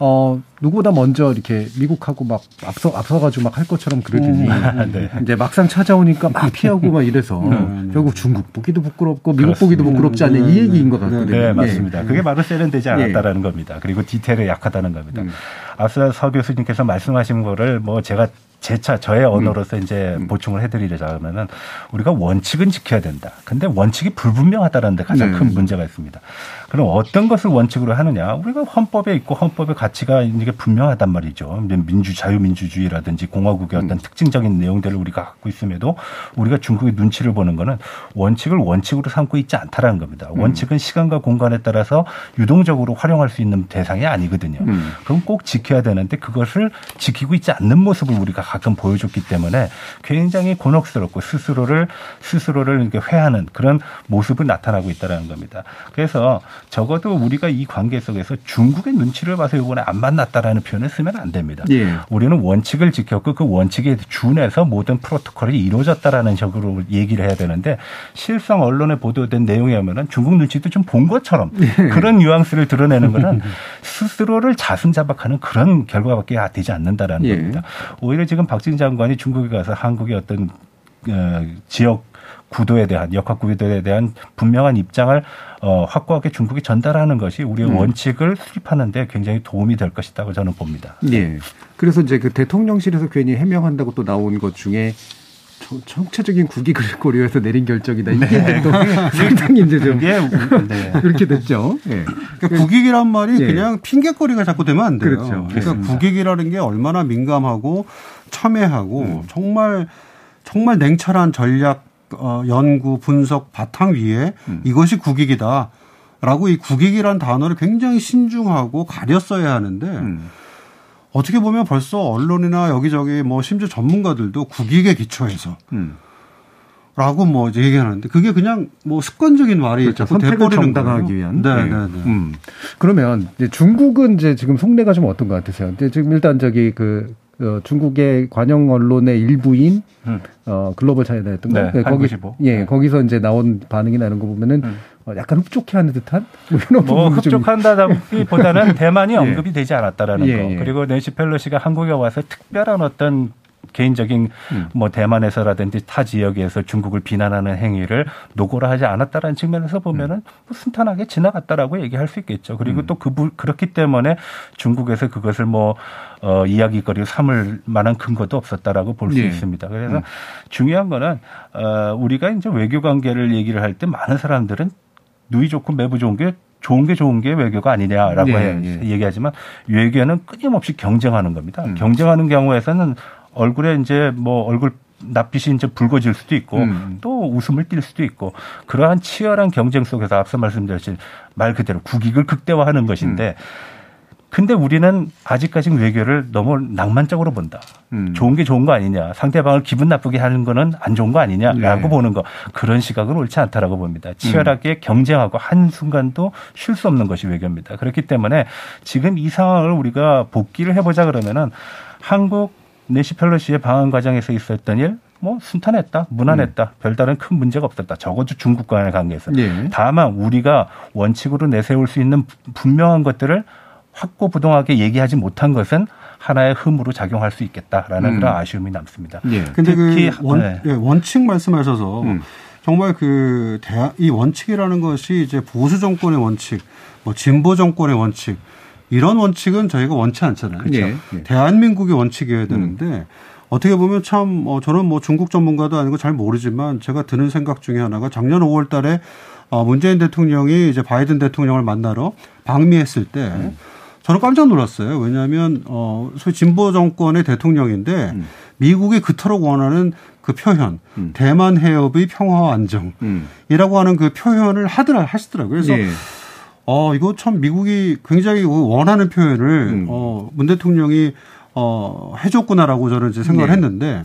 어 누구보다 먼저 이렇게 미국하고 막 앞서 앞서가지고 막 할 것처럼 그러더니 음. 네. 이제 막상 찾아오니까 막 피하고 막 이래서 네. 결국 중국 보기도 부끄럽고 미국 보기도 부끄럽지 않냐 이 얘기인 것 같거든요. 네, 예. 맞습니다. 그게 바로 세련되지 예. 않았다라는 겁니다. 그리고 디테일에 약하다는 겁니다. 음. 앞서 서 교수님께서 말씀하신 거를 뭐 제가 제차 저의 음. 언어로서 이제 보충을 해드리자면은 우리가 원칙은 지켜야 된다. 근데 원칙이 불분명하다는 데 가장 네. 큰 문제가 있습니다. 그럼 어떤 것을 원칙으로 하느냐? 우리가 헌법에 있고 헌법의 가치가 이게 분명하단 말이죠. 민주 자유민주주의라든지 공화국의 어떤 특징적인 내용들을 우리가 갖고 있음에도 우리가 중국의 눈치를 보는 거는 원칙을 원칙으로 삼고 있지 않다라는 겁니다. 원칙은 시간과 공간에 따라서 유동적으로 활용할 수 있는 대상이 아니거든요. 음. 그럼 꼭 지켜야 되는데 그것을 지키고 있지 않는 모습을 우리가 가끔 보여줬기 때문에 굉장히 곤혹스럽고 스스로를 스스로를 이렇게 회하는 그런 모습을 나타나고 있다는 겁니다. 그래서 적어도 우리가 이 관계 속에서 중국의 눈치를 봐서 이번에 안 만났다라는 표현을 쓰면 안 됩니다. 예. 우리는 원칙을 지켰고 그 원칙에 준해서 모든 프로토콜이 이루어졌다라는 식으로 얘기를 해야 되는데 실상 언론에 보도된 내용에 하면은 중국 눈치도 좀 본 것처럼 그런 뉘앙스를 드러내는 거는 스스로를 자승자박하는 그런 결과밖에 되지 않는다라는 예. 겁니다. 오히려 지금 박진 장관이 중국에 가서 한국의 어떤 어, 지역 구도에 대한 역학 구도에 대한 분명한 입장을 어, 확고하게 중국에 전달하는 것이 우리의 음. 원칙을 수립하는데 굉장히 도움이 될 것이라고 저는 봅니다. 예. 그래서 이제 그 대통령실에서 괜히 해명한다고 또 나온 것 중에 저- 정체적인 국익을 고려해서 내린 결정이다. 이게 네. 또 상당히 이제 좀 네. 그렇게 됐죠. 예. 그러니까 국익이란 말이 예. 그냥 핑계거리가 자꾸 되면 안 돼요. 그렇죠. 그러니까 그렇습니다. 국익이라는 게 얼마나 민감하고 첨예하고 음. 정말 정말 냉철한 전략 어, 연구 분석 바탕 위에 음. 이것이 국익이다라고 이 국익이란 단어를 굉장히 신중하고 가려 써야 하는데 음. 어떻게 보면 벌써 언론이나 여기저기 뭐 심지어 전문가들도 국익에 기초해서 음. 라고 뭐 이제 얘기하는데 그게 그냥 뭐 습관적인 말이 그렇죠. 선택을 정당하기 거예요. 위한. 네, 예. 네, 네. 음. 그러면 이제 중국은 이제 지금 속내가 좀 어떤 것 같으세요? 이제 지금 일단 저기 그 어, 중국의 관영 언론의 일부인 음. 어, 글로벌 차이나였던 거. 네, 네, 거기 한국일보. 예, 거기서 이제 나온 반응이나 이런 거 보면은 음. 어, 약간 흡족해하는 듯한 뭐 이런 뭐 흡족한다기보다는 대만이 예. 언급이 되지 않았다라는 예, 거. 예. 그리고 낸시 펠로시가 한국에 와서 특별한 어떤 개인적인 음. 뭐 대만에서라든지 타 지역에서 중국을 비난하는 행위를 노고라 하지 않았다라는 측면에서 보면은 음. 뭐 순탄하게 지나갔다라고 얘기할 수 있겠죠. 그리고 또 그, 그렇기 때문에 중국에서 그것을 뭐, 어, 이야기거리로 삼을 만한 근거도 없었다라고 볼수 예. 있습니다. 그래서 음. 중요한 거는, 어, 우리가 이제 외교 관계를 얘기를 할 때 많은 사람들은 누이 좋고 매부 좋은 게 좋은 게 좋은 게 외교가 아니냐라고 예, 해- 예. 얘기하지만 외교는 끊임없이 경쟁하는 겁니다. 음. 경쟁하는 경우에서는 얼굴에 이제 뭐 얼굴 낯빛이 이제 붉어질 수도 있고 음. 또 웃음을 띌 수도 있고 그러한 치열한 경쟁 속에서 앞서 말씀드렸듯이 말 그대로 국익을 극대화하는 것인데 음. 근데 우리는 아직까지 외교를 너무 낭만적으로 본다. 음. 좋은 게 좋은 거 아니냐. 상대방을 기분 나쁘게 하는 거는 안 좋은 거 아니냐라고 네. 보는 거. 그런 시각은 옳지 않다라고 봅니다. 치열하게 음. 경쟁하고 한순간도 쉴 수 없는 것이 외교입니다. 그렇기 때문에 지금 이 상황을 우리가 복귀를 해보자 그러면은 한국 내시 펠로시의 방한 과정에서 있었던 일, 뭐 순탄했다, 무난했다, 별다른 큰 문제가 없었다. 적어도 중국과의 관계에서. 예. 다만 우리가 원칙으로 내세울 수 있는 분명한 것들을 확고부동하게 얘기하지 못한 것은 하나의 흠으로 작용할 수 있겠다라는 음. 그런 아쉬움이 남습니다. 예. 근데 특히 그 원, 네. 예, 원칙 말씀하셔서 음. 정말 그 대하, 이 원칙이라는 것이 이제 보수 정권의 원칙, 뭐 진보 정권의 원칙 이런 원칙은 저희가 원치 않잖아요. 예, 예. 대한민국의 원칙이어야 되는데 어떻게 보면 참 어, 저는 뭐 중국 전문가도 아니고 잘 모르지만 제가 드는 생각 중에 하나가 작년 5월 달에 어, 문재인 대통령이 이제 바이든 대통령을 만나러 방미했을 때 음. 저는 깜짝 놀랐어요. 왜냐하면 어 소위 진보 정권의 대통령인데 음. 미국이 그토록 원하는 그 표현 음. 대만 해협의 평화와 안정이라고 음. 하는 그 표현을 하더라 하시더라고요. 그래서 예. 어 이거 참 미국이 굉장히 원하는 표현을 음. 어 문 대통령이 어 해줬구나라고 저는 이제 생각을 네. 했는데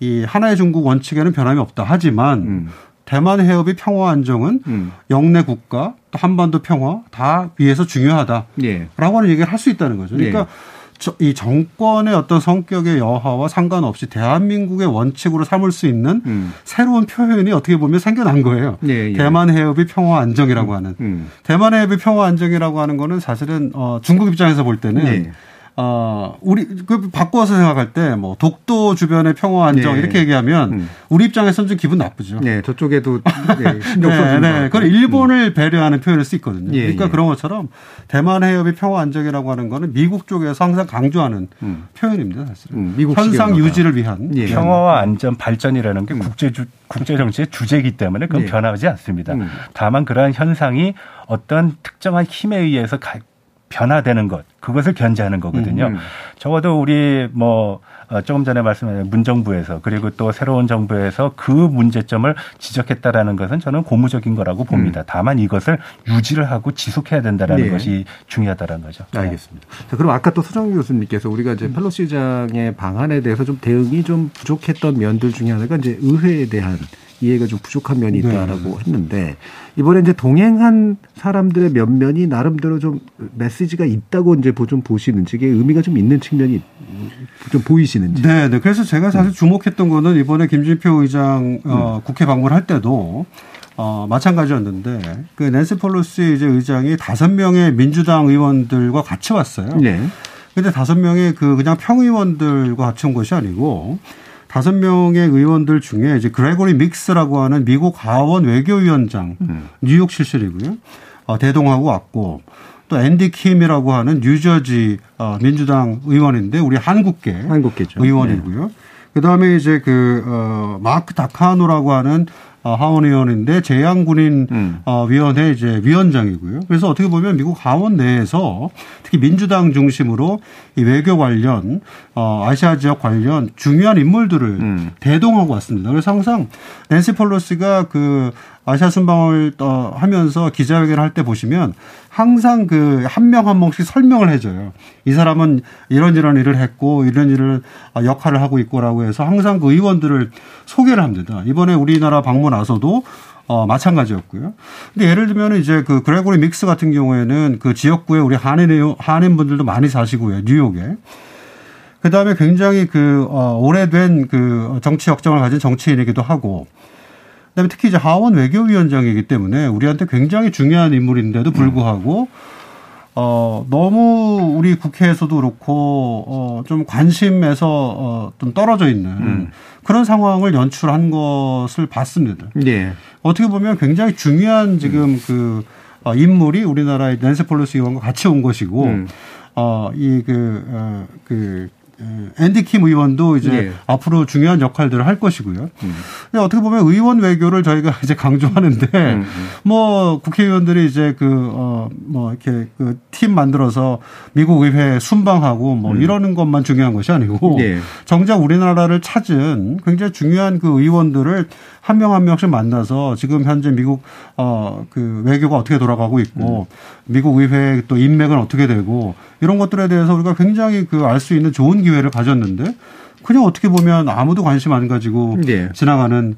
이 하나의 중국 원칙에는 변함이 없다 하지만 음. 대만 해협의 평화 안정은 음. 영내 국가 또 한반도 평화 다 위해서 중요하다라고 예. 하는 얘기를 할 수 있다는 거죠. 그러니까 예. 이 정권의 어떤 성격의 여하와 상관없이 대한민국의 원칙으로 삼을 수 있는 음. 새로운 표현이 어떻게 보면 생겨난 거예요. 예, 예. 대만 해협의 평화 안정이라고 하는. 음. 대만 해협의 평화 안정이라고 하는 거는 사실은 어 중국 입장에서 볼 때는 예. 어, 우리, 그, 바꿔서 생각할 때, 뭐, 독도 주변의 평화 안정, 네. 이렇게 얘기하면, 음. 우리 입장에서는 좀 기분 나쁘죠. 네, 저쪽에도, 네, 신경 써주는. 네, 네. 그건 일본을 음. 배려하는 표현일 수 있거든요. 예, 그러니까 예. 그런 것처럼, 대만 해협의 평화 안정이라고 하는 거는 미국 쪽에서 항상 강조하는 음. 표현입니다, 사실은. 음, 미국 현상 유지를 위한. 예. 평화와 안전, 발전이라는 게 음. 국제 주, 국제 정치의 주제이기 때문에 그건 예. 변하지 않습니다. 음. 다만 그러한 현상이 어떤 특정한 힘에 의해서 변화되는 것 그것을 견제하는 거거든요. 음, 음. 적어도 우리 뭐 어, 조금 전에 말씀하신 문정부에서 그리고 또 새로운 정부에서 그 문제점을 지적했다라는 것은 저는 고무적인 거라고 봅니다. 음. 다만 이것을 유지를 하고 지속해야 된다라는 네. 것이 중요하다는 거죠. 알겠습니다. 자, 그럼 아까 또 서정 교수님께서 우리가 이제 펠로시 장의 방안에 대해서 좀 대응이 좀 부족했던 면들 중에 하나가 이제 의회에 대한 이해가 좀 부족한 면이 네. 있다라고 네. 했는데 이번에 이제 동행한 사람들의 면면이 나름대로 좀 메시지가 있다고 이제 좀 보시는지 이게 의미가 좀 있는 측면이 좀 보이시는지. 네, 네. 그래서 제가 사실 주목했던 거는 이번에 김진표 의장 어, 음. 국회 방문할 때도 어, 마찬가지였는데 그 낸시 폴로시 이제 의장이 다섯 명의 민주당 의원들과 같이 왔어요. 네. 근데 다섯 명의 그 그냥 평의원들과 같이 온 것이 아니고 다섯 명의 의원들 중에 이제 그레고리 믹스라고 하는 미국 하원 외교위원장 음. 뉴욕 실실이고요. 어, 대동하고 왔고 또 앤디 킴이라고 하는 뉴저지 어, 민주당 의원인데 우리 한국계 한국계죠. 의원이고요. 네. 그다음에 이제 그 어, 마크 다카노라고 하는 어, 하원 의원인데 재향 군인 음. 어, 위원회 이제 위원장이고요. 그래서 어떻게 보면 미국 하원 내에서 특히 민주당 중심으로 이 외교 관련 어, 아시아 지역 관련 중요한 인물들을 음. 대동하고 왔습니다. 그래서 항상 낸시 폴로스가 그 아시아 순방을 어, 하면서 기자회견을 할 때 보시면 항상 그 한명한 명씩 설명을 해줘요. 이 사람은 이런 이런 일을 했고 이런 일을 어, 역할을 하고 있고라고 해서 항상 그 의원들을 소개를 합니다. 이번에 우리나라 방문 와서도 어, 마찬가지였고요. 근데 예를 들면 이제 그 그레고리 믹스 같은 경우에는 그 지역구에 우리 한인, 한인 분들도 많이 사시고요. 뉴욕에. 그 다음에 굉장히 그, 어, 오래된 그 정치 역정을 가진 정치인이기도 하고 그다음에 특히 이제 하원 외교위원장이기 때문에 우리한테 굉장히 중요한 인물인데도 불구하고 어 너무 우리 국회에서도 그렇고 어좀 관심에서 어좀 떨어져 있는 음. 그런 상황을 연출한 것을 봤습니다. 네. 어떻게 보면 굉장히 중요한 지금 음. 그 어, 인물이 우리나라의 낸세 폴로시 의원과 같이 온 것이고 음. 어이그 어, 그 예, 앤디 킴 의원도 이제 예. 앞으로 중요한 역할들을 할 것이고요. 음. 어떻게 보면 의원 외교를 저희가 이제 강조하는데 음, 음. 뭐 국회의원들이 이제 그어뭐 이렇게 그 팀 만들어서 미국 의회 순방하고 뭐 음. 이러는 것만 중요한 것이 아니고 예. 정작 우리나라를 찾은 굉장히 중요한 그 의원들을 한 명한 한 명씩 만나서 지금 현재 미국 어 그 외교가 어떻게 돌아가고 있고 음. 미국 의회 또 인맥은 어떻게 되고 이런 것들에 대해서 우리가 굉장히 그 알 수 있는 좋은 기회를 가졌는데 그냥 어떻게 보면 아무도 관심 안 가지고 네. 지나가는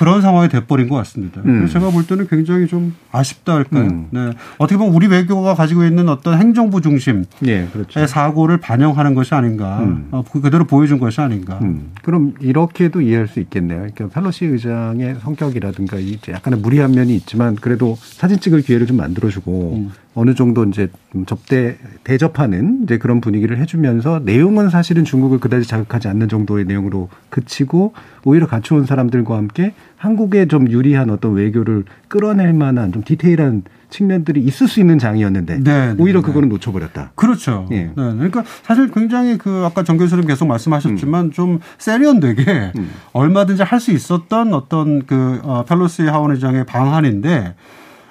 그런 상황이 돼버린 것 같습니다. 음. 제가 볼 때는 굉장히 좀 아쉽다 할까요? 음. 네. 어떻게 보면 우리 외교가 가지고 있는 어떤 행정부 중심의 네, 그렇죠. 사고를 반영하는 것이 아닌가, 음. 어, 그대로 보여준 것이 아닌가. 음. 그럼 이렇게도 이해할 수 있겠네요. 그러니까 펠로시 의장의 성격이라든가 이제 약간의 무리한 면이 있지만 그래도 사진 찍을 기회를 좀 만들어주고 음. 어느 정도 이제 접대 대접하는 이제 그런 분위기를 해주면서 내용은 사실은 중국을 그다지 자극하지 않는 정도의 내용으로 그치고 오히려 같이 온 사람들과 함께 한국에 좀 유리한 어떤 외교를 끌어낼 만한 좀 디테일한 측면들이 있을 수 있는 장이었는데 네, 오히려 그거는 놓쳐버렸다. 그렇죠. 예. 네. 그러니까 사실 굉장히 그 아까 정 교수님 계속 말씀하셨지만 음. 좀 세련되게 얼마든지 할 수 있었던 어떤 그 어, 펠로시 하원 의장의 방안인데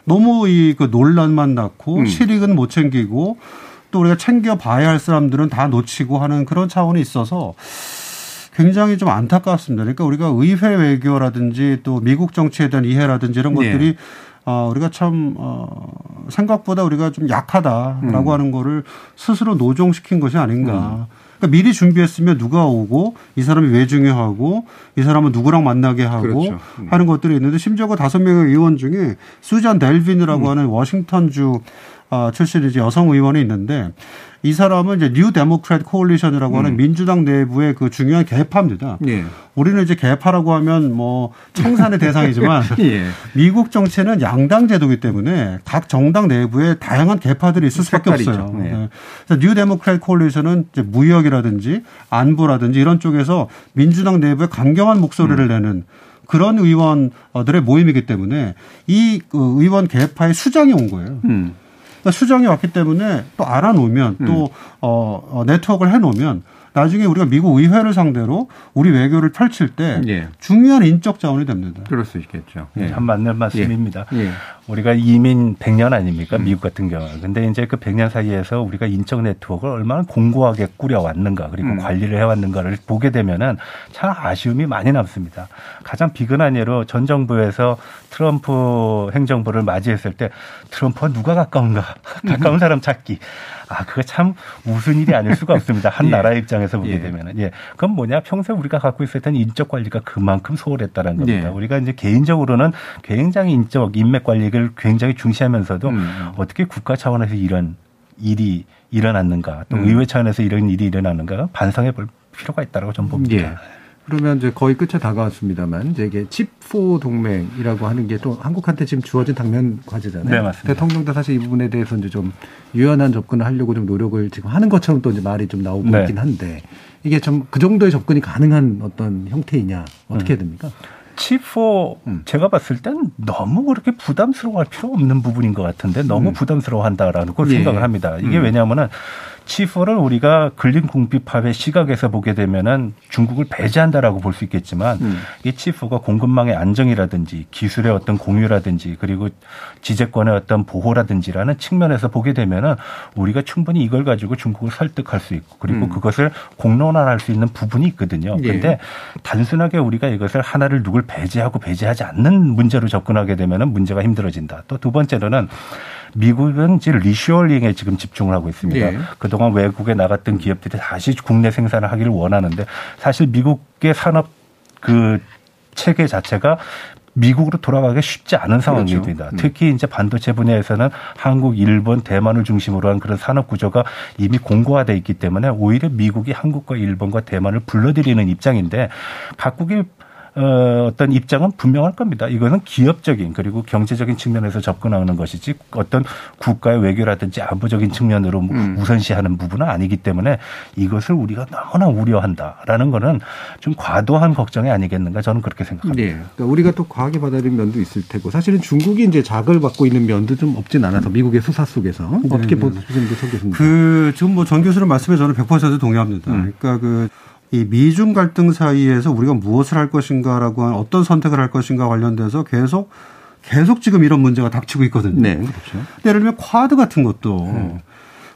너무 이 그 논란만 낳고 음. 실익은 못 챙기고 또 우리가 챙겨 봐야 할 사람들은 다 놓치고 하는 그런 차원이 있어서 굉장히 좀 안타깝습니다. 그러니까 우리가 의회 외교라든지 또 미국 정치에 대한 이해라든지 이런 네. 것들이 어, 우리가 참, 어, 생각보다 우리가 좀 약하다라고 음. 하는 거를 스스로 노종시킨 것이 아닌가. 그러니까 미리 준비했으면 누가 오고 이 사람이 왜 중요하고 이 사람은 누구랑 만나게 하고 그렇죠. 음. 하는 것들이 있는데 심지어 그 다섯 명의 의원 중에 수잔 델베네라고 음. 하는 워싱턴주 아, 출신의 이제 여성 의원이 있는데 이 사람은 이제 New Democrat Coalition이라고 하는 음. 민주당 내부의 그 중요한 계파입니다. 예. 우리는 이제 계파라고 하면 뭐 청산의 대상이지만 예. 미국 정치는 양당 제도이기 때문에 각 정당 내부에 다양한 계파들이 있을 수밖에 없어요. 네. 네. 그래서 New Democrat Coalition은 이제 무역이라든지 안보라든지 이런 쪽에서 민주당 내부에 강경한 목소리를 음. 내는 그런 의원들의 모임이기 때문에 이그 의원 개파의 수장이 온 거예요. 음. 그러니까 수장이 왔기 때문에 또 알아놓으면 또 어, 어, 네트워크를 해놓으면 나중에 우리가 미국 의회를 상대로 우리 외교를 펼칠 때 예. 중요한 인적 자원이 됩니다. 그럴 수 있겠죠. 예. 참 맞는 말씀입니다. 예. 우리가 이민 100년 아닙니까? 미국 같은 경우. 근데 이제 그 100년 사이에서 우리가 인적 네트워크를 얼마나 공고하게 꾸려왔는가 그리고 음. 관리를 해왔는가를 보게 되면은 참 아쉬움이 많이 남습니다. 가장 비근한 예로 전 정부에서 트럼프 행정부를 맞이했을 때 트럼프와 누가 가까운가? 가까운 사람 찾기. 아, 그거 참 무슨 일이 아닐 수가 없습니다. 한 예. 나라의 입장에서 보게 예. 되면은. 예. 그건 뭐냐? 평소에 우리가 갖고 있었던 인적 관리가 그만큼 소홀했다는 겁니다. 예. 우리가 이제 개인적으로는 굉장히 인적 인맥 관리를 굉장히 중시하면서도 음. 어떻게 국가 차원에서 이런 일이 일어났는가 또 음. 의회 차원에서 이런 일이 일어났는가 반성해 볼 필요가 있다고 저는 봅니다. 예. 그러면 이제 거의 끝에 다가왔습니다만 이제 이게 칩4 동맹이라고 하는 게 또 한국한테 지금 주어진 당면 과제잖아요. 네, 맞습니다. 대통령도 사실 이 부분에 대해서 이제 좀 유연한 접근을 하려고 좀 노력을 지금 하는 것처럼 또 이제 말이 좀 나오고 네. 있긴 한데 이게 좀 그 정도의 접근이 가능한 어떤 형태이냐 어떻게 해야 됩니까? 칩4 음. 제가 봤을 땐 너무 그렇게 부담스러워할 필요 없는 부분인 것 같은데 너무 음. 부담스러워한다라는 걸 예. 생각을 합니다. 이게 음. 왜냐하면은 칩4를 우리가 근린 궁핍합의 시각에서 보게 되면은 중국을 배제한다라고 볼 수 있겠지만 음. 이 칩4가 공급망의 안정이라든지 기술의 어떤 공유라든지 그리고 지재권의 어떤 보호라든지라는 측면에서 보게 되면은 우리가 충분히 이걸 가지고 중국을 설득할 수 있고 그리고 음. 그것을 공론화할 수 있는 부분이 있거든요. 예. 근데 단순하게 우리가 이것을 하나를 누굴 배제하고 배제하지 않는 문제로 접근하게 되면은 문제가 힘들어진다. 또 두 번째로는 미국은 이제 리쇼링에 지금 집중을 하고 있습니다. 예. 그동안 외국에 나갔던 기업들이 다시 국내 생산을 하기를 원하는데 사실 미국의 산업 그 체계 자체가 미국으로 돌아가기 쉽지 않은 상황입니다. 그렇죠. 음. 특히 이제 반도체 분야에서는 한국, 일본, 대만을 중심으로 한 그런 산업 구조가 이미 공고화돼 있기 때문에 오히려 미국이 한국과 일본과 대만을 불러들이는 입장인데 각국의 어, 어떤 입장은 분명할 겁니다. 이거는 기업적인 그리고 경제적인 측면에서 접근하는 것이지 어떤 국가의 외교라든지 안보적인 측면으로 음. 우선시하는 부분은 아니기 때문에 이것을 우리가 너무나 우려한다라는 거는 좀 과도한 걱정이 아니겠는가 저는 그렇게 생각합니다. 네. 그러니까 우리가 또 과하게 받아들인 면도 있을 테고 사실은 중국이 이제 자극을 받고 있는 면도 좀 없진 않아서 미국의 수사 속에서 어떻게 네, 네. 보시는지 소개했습니다. 그 지금 뭐 전 교수님 말씀에 저는 100% 동의합니다. 음. 그러니까 그 이 미중 갈등 사이에서 우리가 무엇을 할 것인가라고 하는 어떤 선택을 할 것인가 관련돼서 계속 계속 지금 이런 문제가 닥치고 있거든요. 네, 그렇죠. 예를 들면 쿼드 같은 것도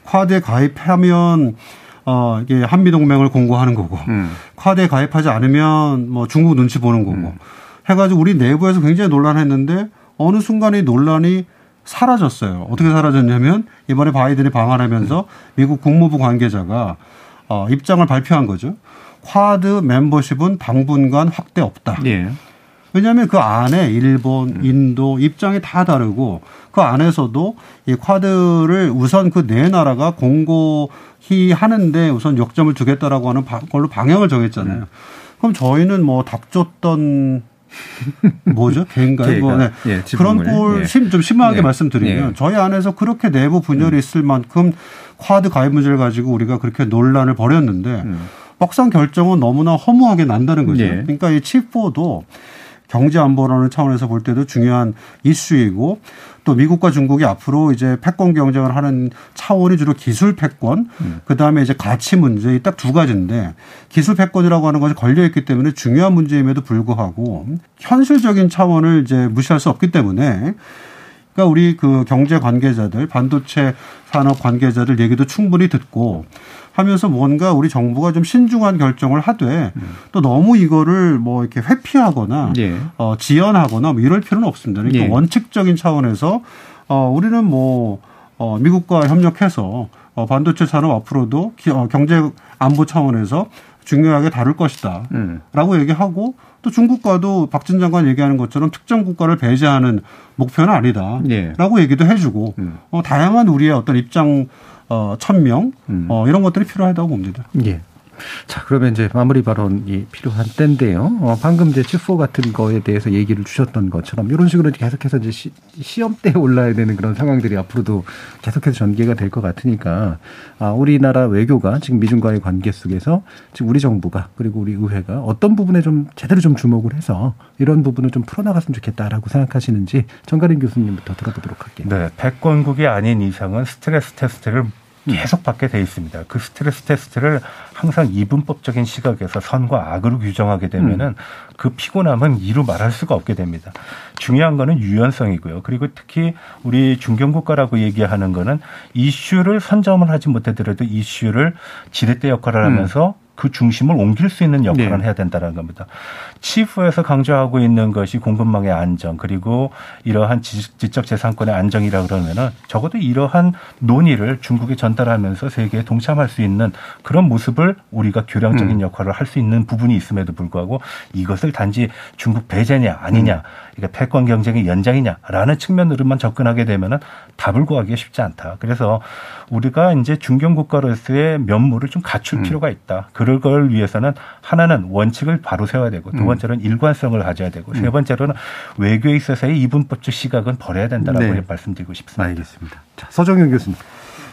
쿼드에 가입하면 어 이게 한미 동맹을 공고하는 거고 음. 쿼드에 가입하지 않으면 뭐 중국 눈치 보는 거고 해가지고 우리 내부에서 굉장히 논란했는데 어느 순간에 이 논란이 사라졌어요. 어떻게 사라졌냐면 이번에 바이든이 방한하면서 미국 국무부 관계자가 어, 입장을 발표한 거죠. 쿼드 멤버십은 당분간 확대 없다. 예. 왜냐하면 그 안에 일본, 인도 입장이 다 다르고 그 안에서도 이 쿼드를 우선 그 네 나라가 공고히 하는데 우선 역점을 두겠다라고 하는 바- 걸로 방향을 정했잖아요. 그럼 저희는 뭐 닥쳤던 뭐죠? 개인가요? 뭐, 네. 예, 그런 지분을. 꼴 예. 심, 심하게 예. 말씀드리면 예. 저희 안에서 그렇게 내부 분열이 있을 만큼 쿼드 가입 문제를 가지고 우리가 그렇게 논란을 벌였는데 음. 막상 결정은 너무나 허무하게 난다는 거죠. 예. 그러니까 이 칩4도 경제 안보라는 차원에서 볼 때도 중요한 이슈이고 또 미국과 중국이 앞으로 이제 패권 경쟁을 하는 차원이 주로 기술 패권, 음. 그 다음에 이제 가치 문제 딱 두 가지인데 기술 패권이라고 하는 것이 걸려 있기 때문에 중요한 문제임에도 불구하고 현실적인 차원을 이제 무시할 수 없기 때문에 그러니까 우리 그 경제 관계자들, 반도체 산업 관계자들 얘기도 충분히 듣고 하면서 뭔가 우리 정부가 좀 신중한 결정을 하되 또 너무 이거를 뭐 이렇게 회피하거나 예. 어, 지연하거나 뭐 이럴 필요는 없습니다. 그러니까 예. 원칙적인 차원에서 어, 우리는 뭐 어, 미국과 협력해서 어, 반도체 산업 앞으로도 기, 어, 경제 안보 차원에서 중요하게 다룰 것이다. 음. 라고 얘기하고 또 중국과도 박진 장관 얘기하는 것처럼 특정 국가를 배제하는 목표는 아니다. 예. 라고 얘기도 해주고 음. 어, 다양한 우리의 어떤 입장 어, 천명 음. 어, 이런 것들이 필요하다고 봅니다. 예. 자, 그러면 이제 마무리 발언이 필요한 때인데요. 어, 방금 이제 치포 같은 거에 대해서 얘기를 주셨던 것처럼 이런 식으로 계속해서 이제 시, 시험대에 올라야 되는 그런 상황들이 앞으로도 계속해서 전개가 될 것 같으니까 아, 우리나라 외교가 지금 미중과의 관계 속에서 지금 우리 정부가 그리고 우리 의회가 어떤 부분에 좀 제대로 좀 주목을 해서 이런 부분을 좀 풀어나갔으면 좋겠다라고 생각하시는지 정가림 교수님부터 들어보도록 할게요. 네, 패권국이 아닌 이상은 스트레스 테스트를 계속 받게 돼 있습니다. 그 스트레스 테스트를 항상 이분법적인 시각에서 선과 악으로 규정하게 되면은 음. 그 피곤함은 이루 말할 수가 없게 됩니다. 중요한 거는 유연성이고요. 그리고 특히 우리 중견국가라고 얘기하는 거는 이슈를 선점을 하지 못하더라도 이슈를 지렛대 역할을 하면서 음. 그 중심을 옮길 수 있는 역할을 네. 해야 된다는 겁니다. 치프에서 강조하고 있는 것이 공급망의 안정 그리고 이러한 지적 재산권의 안정이라 그러면은 적어도 이러한 논의를 중국에 전달하면서 세계에 동참할 수 있는 그런 모습을 우리가 교량적인 음. 역할을 할 수 있는 부분이 있음에도 불구하고 이것을 단지 중국 배제냐 아니냐 음. 이게 패권 경쟁의 연장이냐라는 측면으로만 접근하게 되면은 답을 구하기가 쉽지 않다. 그래서 우리가 이제 중견 국가로서의 면모를 좀 갖출 음. 필요가 있다. 그럴 걸 위해서는 하나는 원칙을 바로 세워야 되고 두 음. 번째로는 일관성을 가져야 되고 음. 세 번째로는 외교에 있어서의 이분법적 시각은 버려야 된다라고 네. 말씀드리고 싶습니다. 알겠습니다. 자, 서정현 교수님.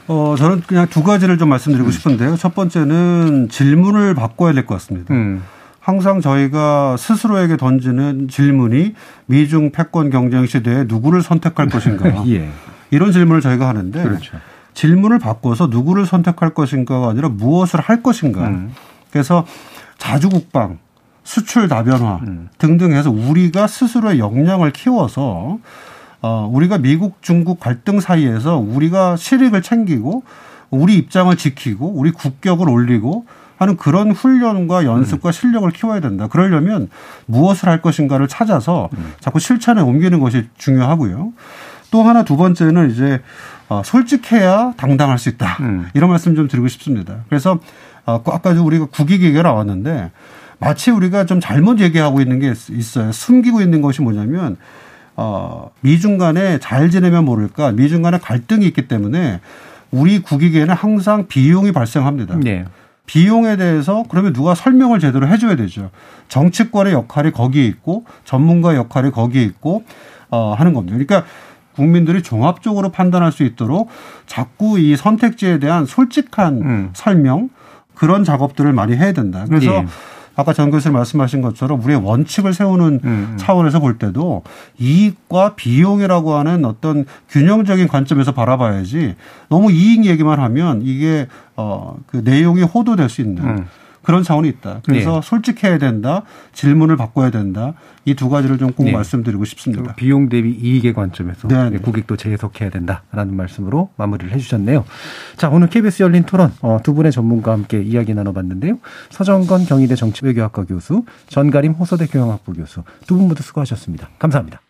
어, 저는 그냥 두 가지를 좀 말씀드리고 음. 싶은데요. 첫 번째는 질문을 바꿔야 될 것 같습니다. 음. 항상 저희가 스스로에게 던지는 질문이 미중 패권 경쟁 시대에 누구를 선택할 것인가. 예. 이런 질문을 저희가 하는데 그렇죠. 질문을 바꿔서 누구를 선택할 것인가가 아니라 무엇을 할 것인가. 음. 그래서 자주 국방, 수출 다변화 음. 등등 해서 우리가 스스로의 역량을 키워서 어, 우리가 미국, 중국 갈등 사이에서 우리가 실익을 챙기고 우리 입장을 지키고 우리 국격을 올리고 하는 그런 훈련과 연습과 음. 실력을 키워야 된다. 그러려면 무엇을 할 것인가를 찾아서 음. 자꾸 실천에 옮기는 것이 중요하고요. 또 하나 두 번째는 이제 어, 솔직해야 당당할 수 있다. 음. 이런 말씀 좀 드리고 싶습니다. 그래서 어, 아까도 우리가 국익 얘기가 나왔는데 마치 우리가 좀 잘못 얘기하고 있는 게 있어요. 숨기고 있는 것이 뭐냐면 어, 미중 간에 잘 지내면 모를까 미중 간에 갈등이 있기 때문에 우리 국익에는 항상 비용이 발생합니다. 네. 비용에 대해서 그러면 누가 설명을 제대로 해줘야 되죠. 정치권의 역할이 거기에 있고 전문가의 역할이 거기에 있고 어, 하는 겁니다. 그러니까 국민들이 종합적으로 판단할 수 있도록 자꾸 이 선택지에 대한 솔직한 음. 설명 그런 작업들을 많이 해야 된다. 그래서 예. 아까 전 교수님 말씀하신 것처럼 우리의 원칙을 세우는 음, 음. 차원에서 볼 때도 이익과 비용이라고 하는 어떤 균형적인 관점에서 바라봐야지 너무 이익 얘기만 하면 이게 어 그 내용이 호도될 수 있는 음. 그런 차원이 있다. 그래서 네. 솔직해야 된다. 질문을 바꿔야 된다. 이 두 가지를 좀꼭 네. 말씀드리고 싶습니다. 비용 대비 이익의 관점에서 네. 네. 국익도 재해석해야 된다라는 말씀으로 마무리를 해주셨네요. 자 오늘 KBS 열린 토론 어, 두 분의 전문가와 함께 이야기 나눠봤는데요. 서정건 경희대 정치외교학과 교수, 전가림 호서대 교양학부 교수 두 분 모두 수고하셨습니다. 감사합니다.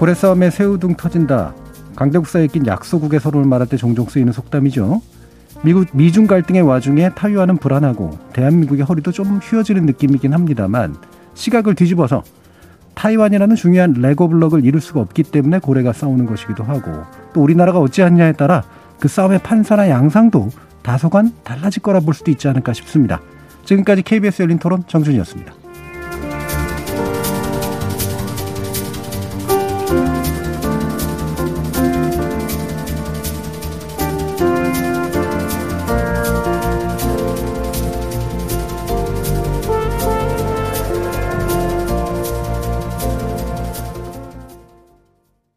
고래 싸움에 새우등 터진다. 강대국사에 낀 약소국의 서로를 말할 때 종종 쓰이는 속담이죠. 미국 미중 갈등의 와중에 타이완은 불안하고 대한민국의 허리도 좀 휘어지는 느낌이긴 합니다만 시각을 뒤집어서 타이완이라는 중요한 레고 블럭을 이룰 수가 없기 때문에 고래가 싸우는 것이기도 하고 또 우리나라가 어찌하느냐에 따라 그 싸움의 판사나 양상도 다소간 달라질 거라 볼 수도 있지 않을까 싶습니다. 지금까지 KBS 열린 토론 정준이었습니다.